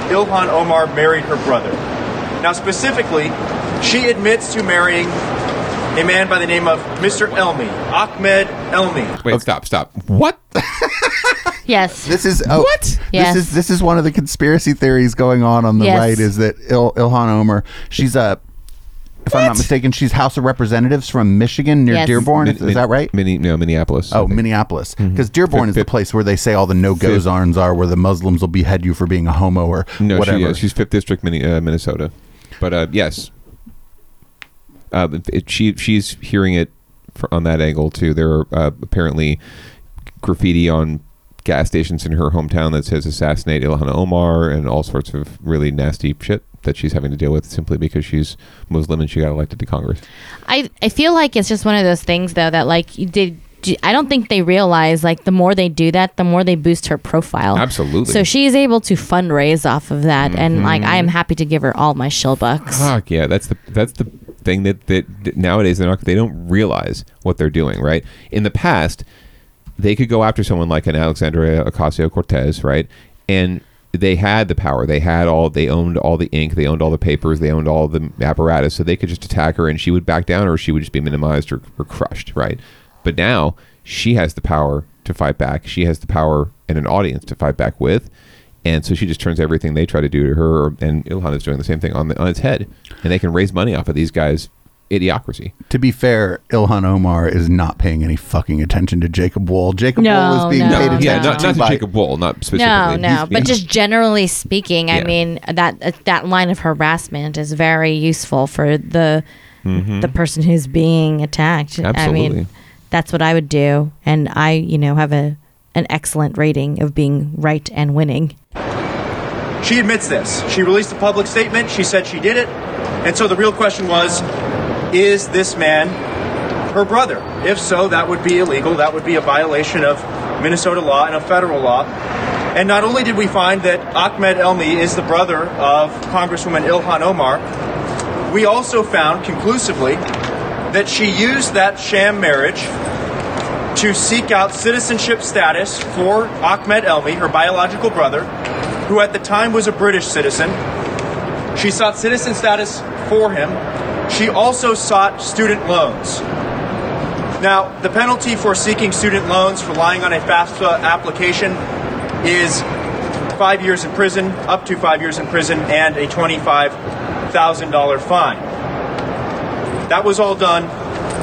Ilhan Omar married her brother. Now, specifically, she admits to marrying a man by the name of Mr. Elmi, Ahmed Elmi. Wait, stop, stop. What? Yes. This is oh, what? Yes. This is this is one of the conspiracy theories going on on the Yes. right. Is that Il, Ilhan Omar? She's a, if I'm not mistaken, she's House of Representatives from Michigan near Yes. Dearborn. Min- is, is that right? Mini, no, Minneapolis. I Oh, think. Minneapolis, Mhm. because Dearborn is the place where they say all the no-go Fifth- zones are, where the Muslims will behead you for being a homo or No, whatever. She, yeah, she's fifth district, Mini, uh, Minnesota. But uh, yes, uh, it, she she's hearing it fr- on that angle too. There are uh, apparently graffiti on gas stations in her hometown that says assassinate Ilhan Omar and all sorts of really nasty shit that she's having to deal with simply because she's Muslim and she got elected to Congress. I I feel like it's just one of those things though that like you did. I don't think they realize like the more they do that, the more they boost her profile. Absolutely. So she is able to fundraise off of that, and mm-hmm. like I am happy to give her all my shill bucks. Fuck yeah, that's the that's the thing that, that, that nowadays they're not they don't realize what they're doing. Right in the past, they could go after someone like an Alexandria Ocasio Cortez, right, and they had the power. They had all. They owned all the ink. They owned all the papers. They owned all the apparatus. So they could just attack her, and she would back down, or she would just be minimized or, or crushed, right? But now she has the power to fight back. She has the power and an audience to fight back with. And so she just turns everything they try to do to her, and Ilhan is doing the same thing on the, on its head, and they can raise money off of these guys' idiocracy. To be fair, Ilhan Omar is not paying any fucking attention to Jacob Wohl. Jacob No, Wohl is being no. paid No, attention yeah, not, to not to by Jacob Wohl, not specifically. No, no, He's- but just generally speaking, I Yeah. mean that uh, that line of harassment is very useful for the Mhm. the person who's being attacked. I Absolutely. mean, that's what I would do, and I, you know, have a an excellent rating of being right and winning. She admits this. She released a public statement. She said she did it. And so the real question was is this man her brother? If so, that would be illegal. That would be a violation of Minnesota law and of federal law. And not only did we find that Ahmed Elmi is the brother of Congresswoman Ilhan Omar, we also found conclusively that she used that sham marriage to seek out citizenship status for Ahmed Elmi, her biological brother, who at the time was a British citizen. She sought citizen status for him. She also sought student loans. Now, the penalty for seeking student loans for lying on a FAFSA application is five years in prison, up to five years in prison, and a $25,000 fine. That was all done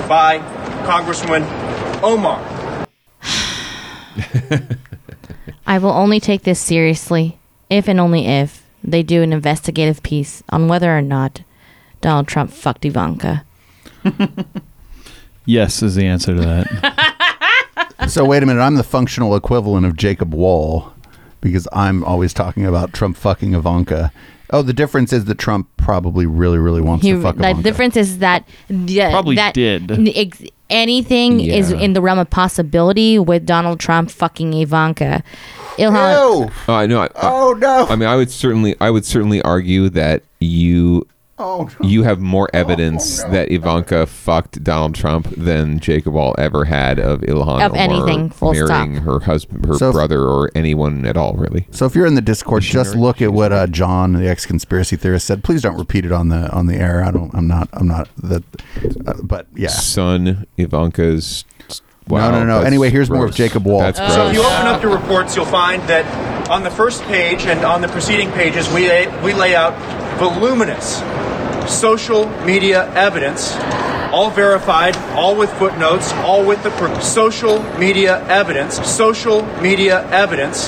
by Congresswoman Omar. I will only take this seriously if and only if they do an investigative piece on whether or not Donald Trump fucked Ivanka. Yes, is the answer to that. so wait a minute, I'm the functional equivalent of Jacob Wohl because I'm always talking about Trump fucking Ivanka. Oh, the difference is that Trump probably really, really wants He, to fuck Ivanka. the Ivanka. difference is that yeah, Probably that did. ex- anything is in the realm of possibility with Donald Trump fucking Ivanka. Ilhan, Oh, I know. I, oh no! I mean, I would certainly, I would certainly argue that you, oh, you have more evidence that Ivanka fucked Donald Trump than Jacob Wohl ever had of Ilhan Of Omar anything, full marrying stop. her husband, her So if- brother, or anyone at all, really. So if you're in the Discord, just look at what uh, John, the ex-conspiracy theorist, said. Please don't repeat it on the on the air. I don't. I'm not. I'm not that. Uh, but yeah. Son Ivanka's. No, Wow, no, no. that's Anyway, here's more of. Jacob Wohl. That's So if you open up the reports, you'll find that on the first page and on the preceding pages, we lay, we lay out voluminous social media evidence, all verified, all with footnotes, all with the proof. Social media evidence, social media evidence,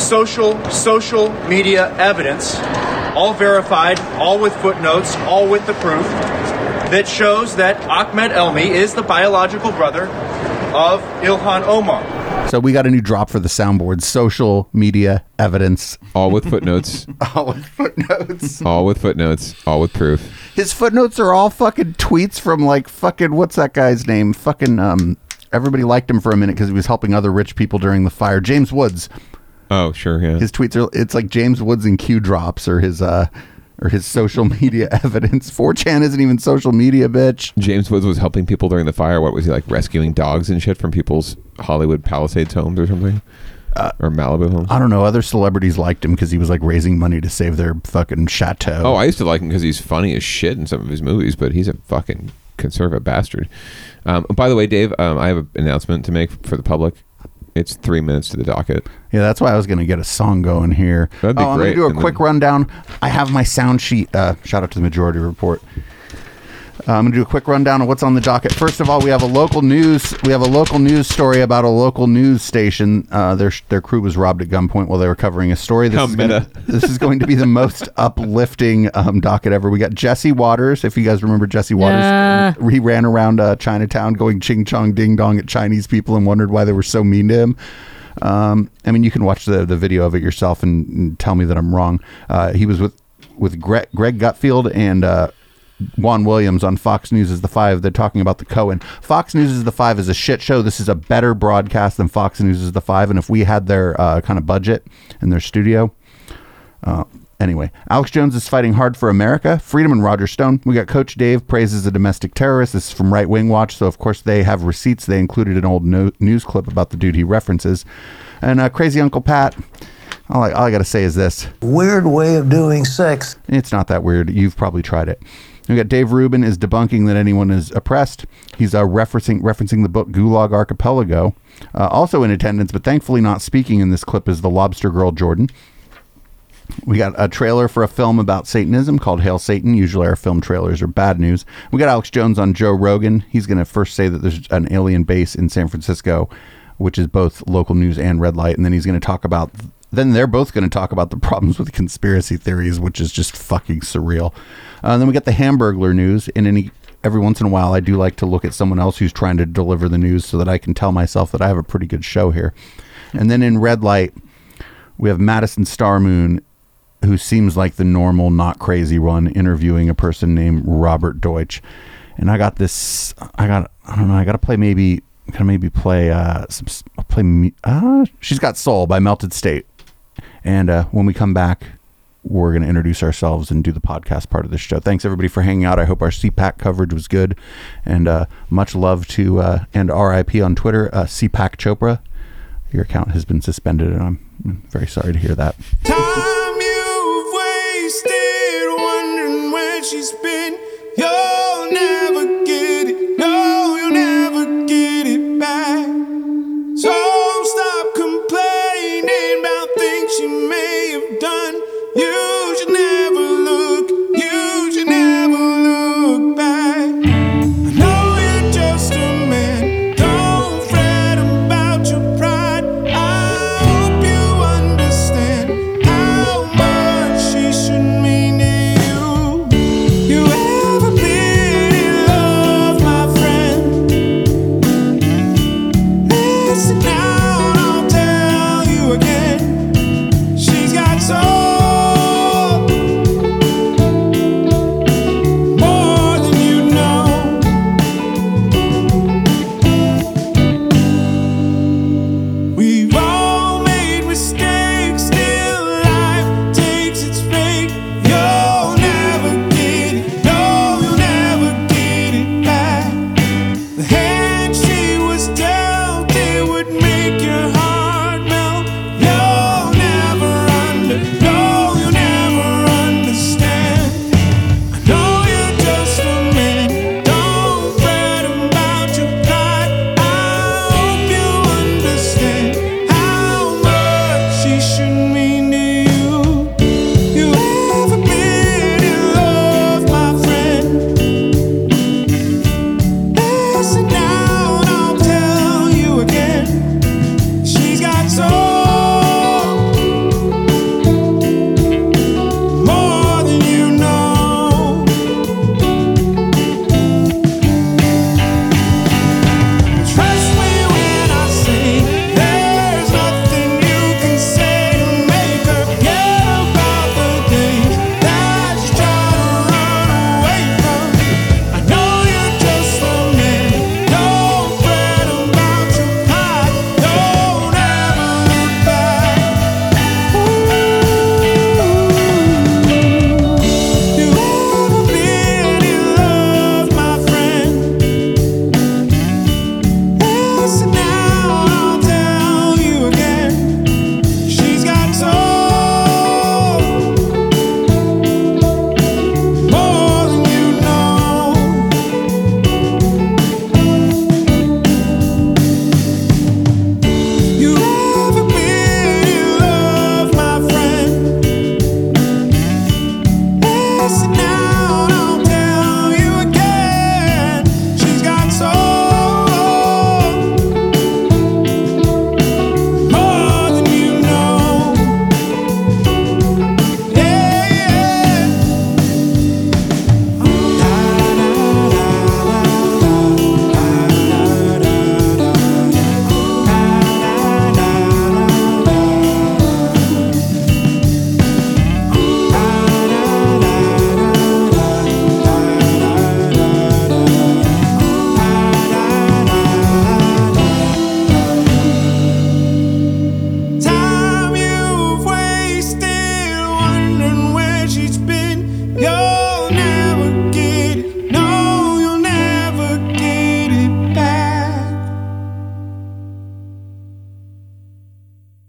social social media evidence, all verified, all with footnotes, all with the proof that shows that Ahmed Elmi is the biological brother of Ilhan Omar. So we got a new drop for the soundboard. Social media evidence. All with footnotes. all with footnotes. all with footnotes, all with proof. His footnotes are all fucking tweets from like fucking what's that guy's name? Fucking um. Everybody liked him for a minute because he was helping other rich people during the fire. James Woods. Oh sure, yeah. His tweets are it's like James Woods and Q drops or his uh or his social media evidence. 4chan isn't even social media, bitch. James Woods was helping people during the fire. What was he like, rescuing dogs and shit from people's Hollywood Palisades homes or something, or Malibu homes? I don't know. Other celebrities liked him because he was like raising money to save their fucking chateau. Oh, I used to like him because he's funny as shit in some of his movies, but he's a fucking conservative bastard. Um, by the way, Dave, um, I have an announcement to make for the public. It's three minutes to the docket. Yeah, that's why I was going to get a song going here. That'd be oh, I'm going great. to do a And quick then- rundown. I have my sound sheet. Uh, shout out to the Majority Report. Uh, I'm going to do a quick rundown of what's on the docket. First of all, we have a local news. We have a local news story about a local news station. Uh, their their crew was robbed at gunpoint while they were covering a story. This How is gonna- this is going to be the most uplifting um, docket ever. We got Jesse Watters. If you guys remember Jesse Watters, Yeah. he ran around uh, Chinatown going ching chong ding dong at Chinese people and wondered why they were so mean to him. Um, I mean, you can watch the, the video of it yourself and, and tell me that I'm wrong. Uh, he was with with Greg, Greg Gutfeld and uh, Juan Williams on Fox News is the Five. They're talking about the Cohen. Fox News is the Five is a shit show. This is a better broadcast than Fox News is the Five. And if we had their uh, kind of budget in their studio, uh, anyway, Alex Jones is fighting hard for America, freedom, and Roger Stone. We got Coach Dave praises a domestic terrorist. This is from Right Wing Watch. So, of course, they have receipts. They included an old no- news clip about the dude he references. And uh, Crazy Uncle Pat. All I, all I got to say is this Weird way of doing sex. it's not that weird. You've probably tried it. We got Dave Rubin is debunking that anyone is oppressed. He's uh, referencing referencing the book Gulag Archipelago. Uh, also in attendance, but thankfully not speaking in this clip, is the Lobster Girl Jordan. We got a trailer for a film about Satanism called Hail Satan. Usually our film trailers are bad news. We got Alex Jones on Joe Rogan. He's going to first say that there's an alien base in San Francisco, which is both local news and red light. And then he's going to talk about, then they're both going to talk about the problems with conspiracy theories, which is just fucking surreal. Uh, then we got the Hamburglar news. In any, every once in a while, I do like to look at someone else who's trying to deliver the news so that I can tell myself that I have a pretty good show here. And then in red light, we have Madison Starmoon who seems like the normal, not crazy one, interviewing a person named Robert Deutsch. And I got this. I got. I don't know. I got to play maybe. I maybe play uh some play. Uh, she's got soul by Melted State. And uh, when we come back, we're going to introduce ourselves and do the podcast part of the show. Thanks everybody for hanging out. I hope our CPAC coverage was good, and uh, much love to uh, and RIP on Twitter, uh, CPAC Chopra. Your account has been suspended, and I'm very sorry to hear that. Time you've wasted wondering where she's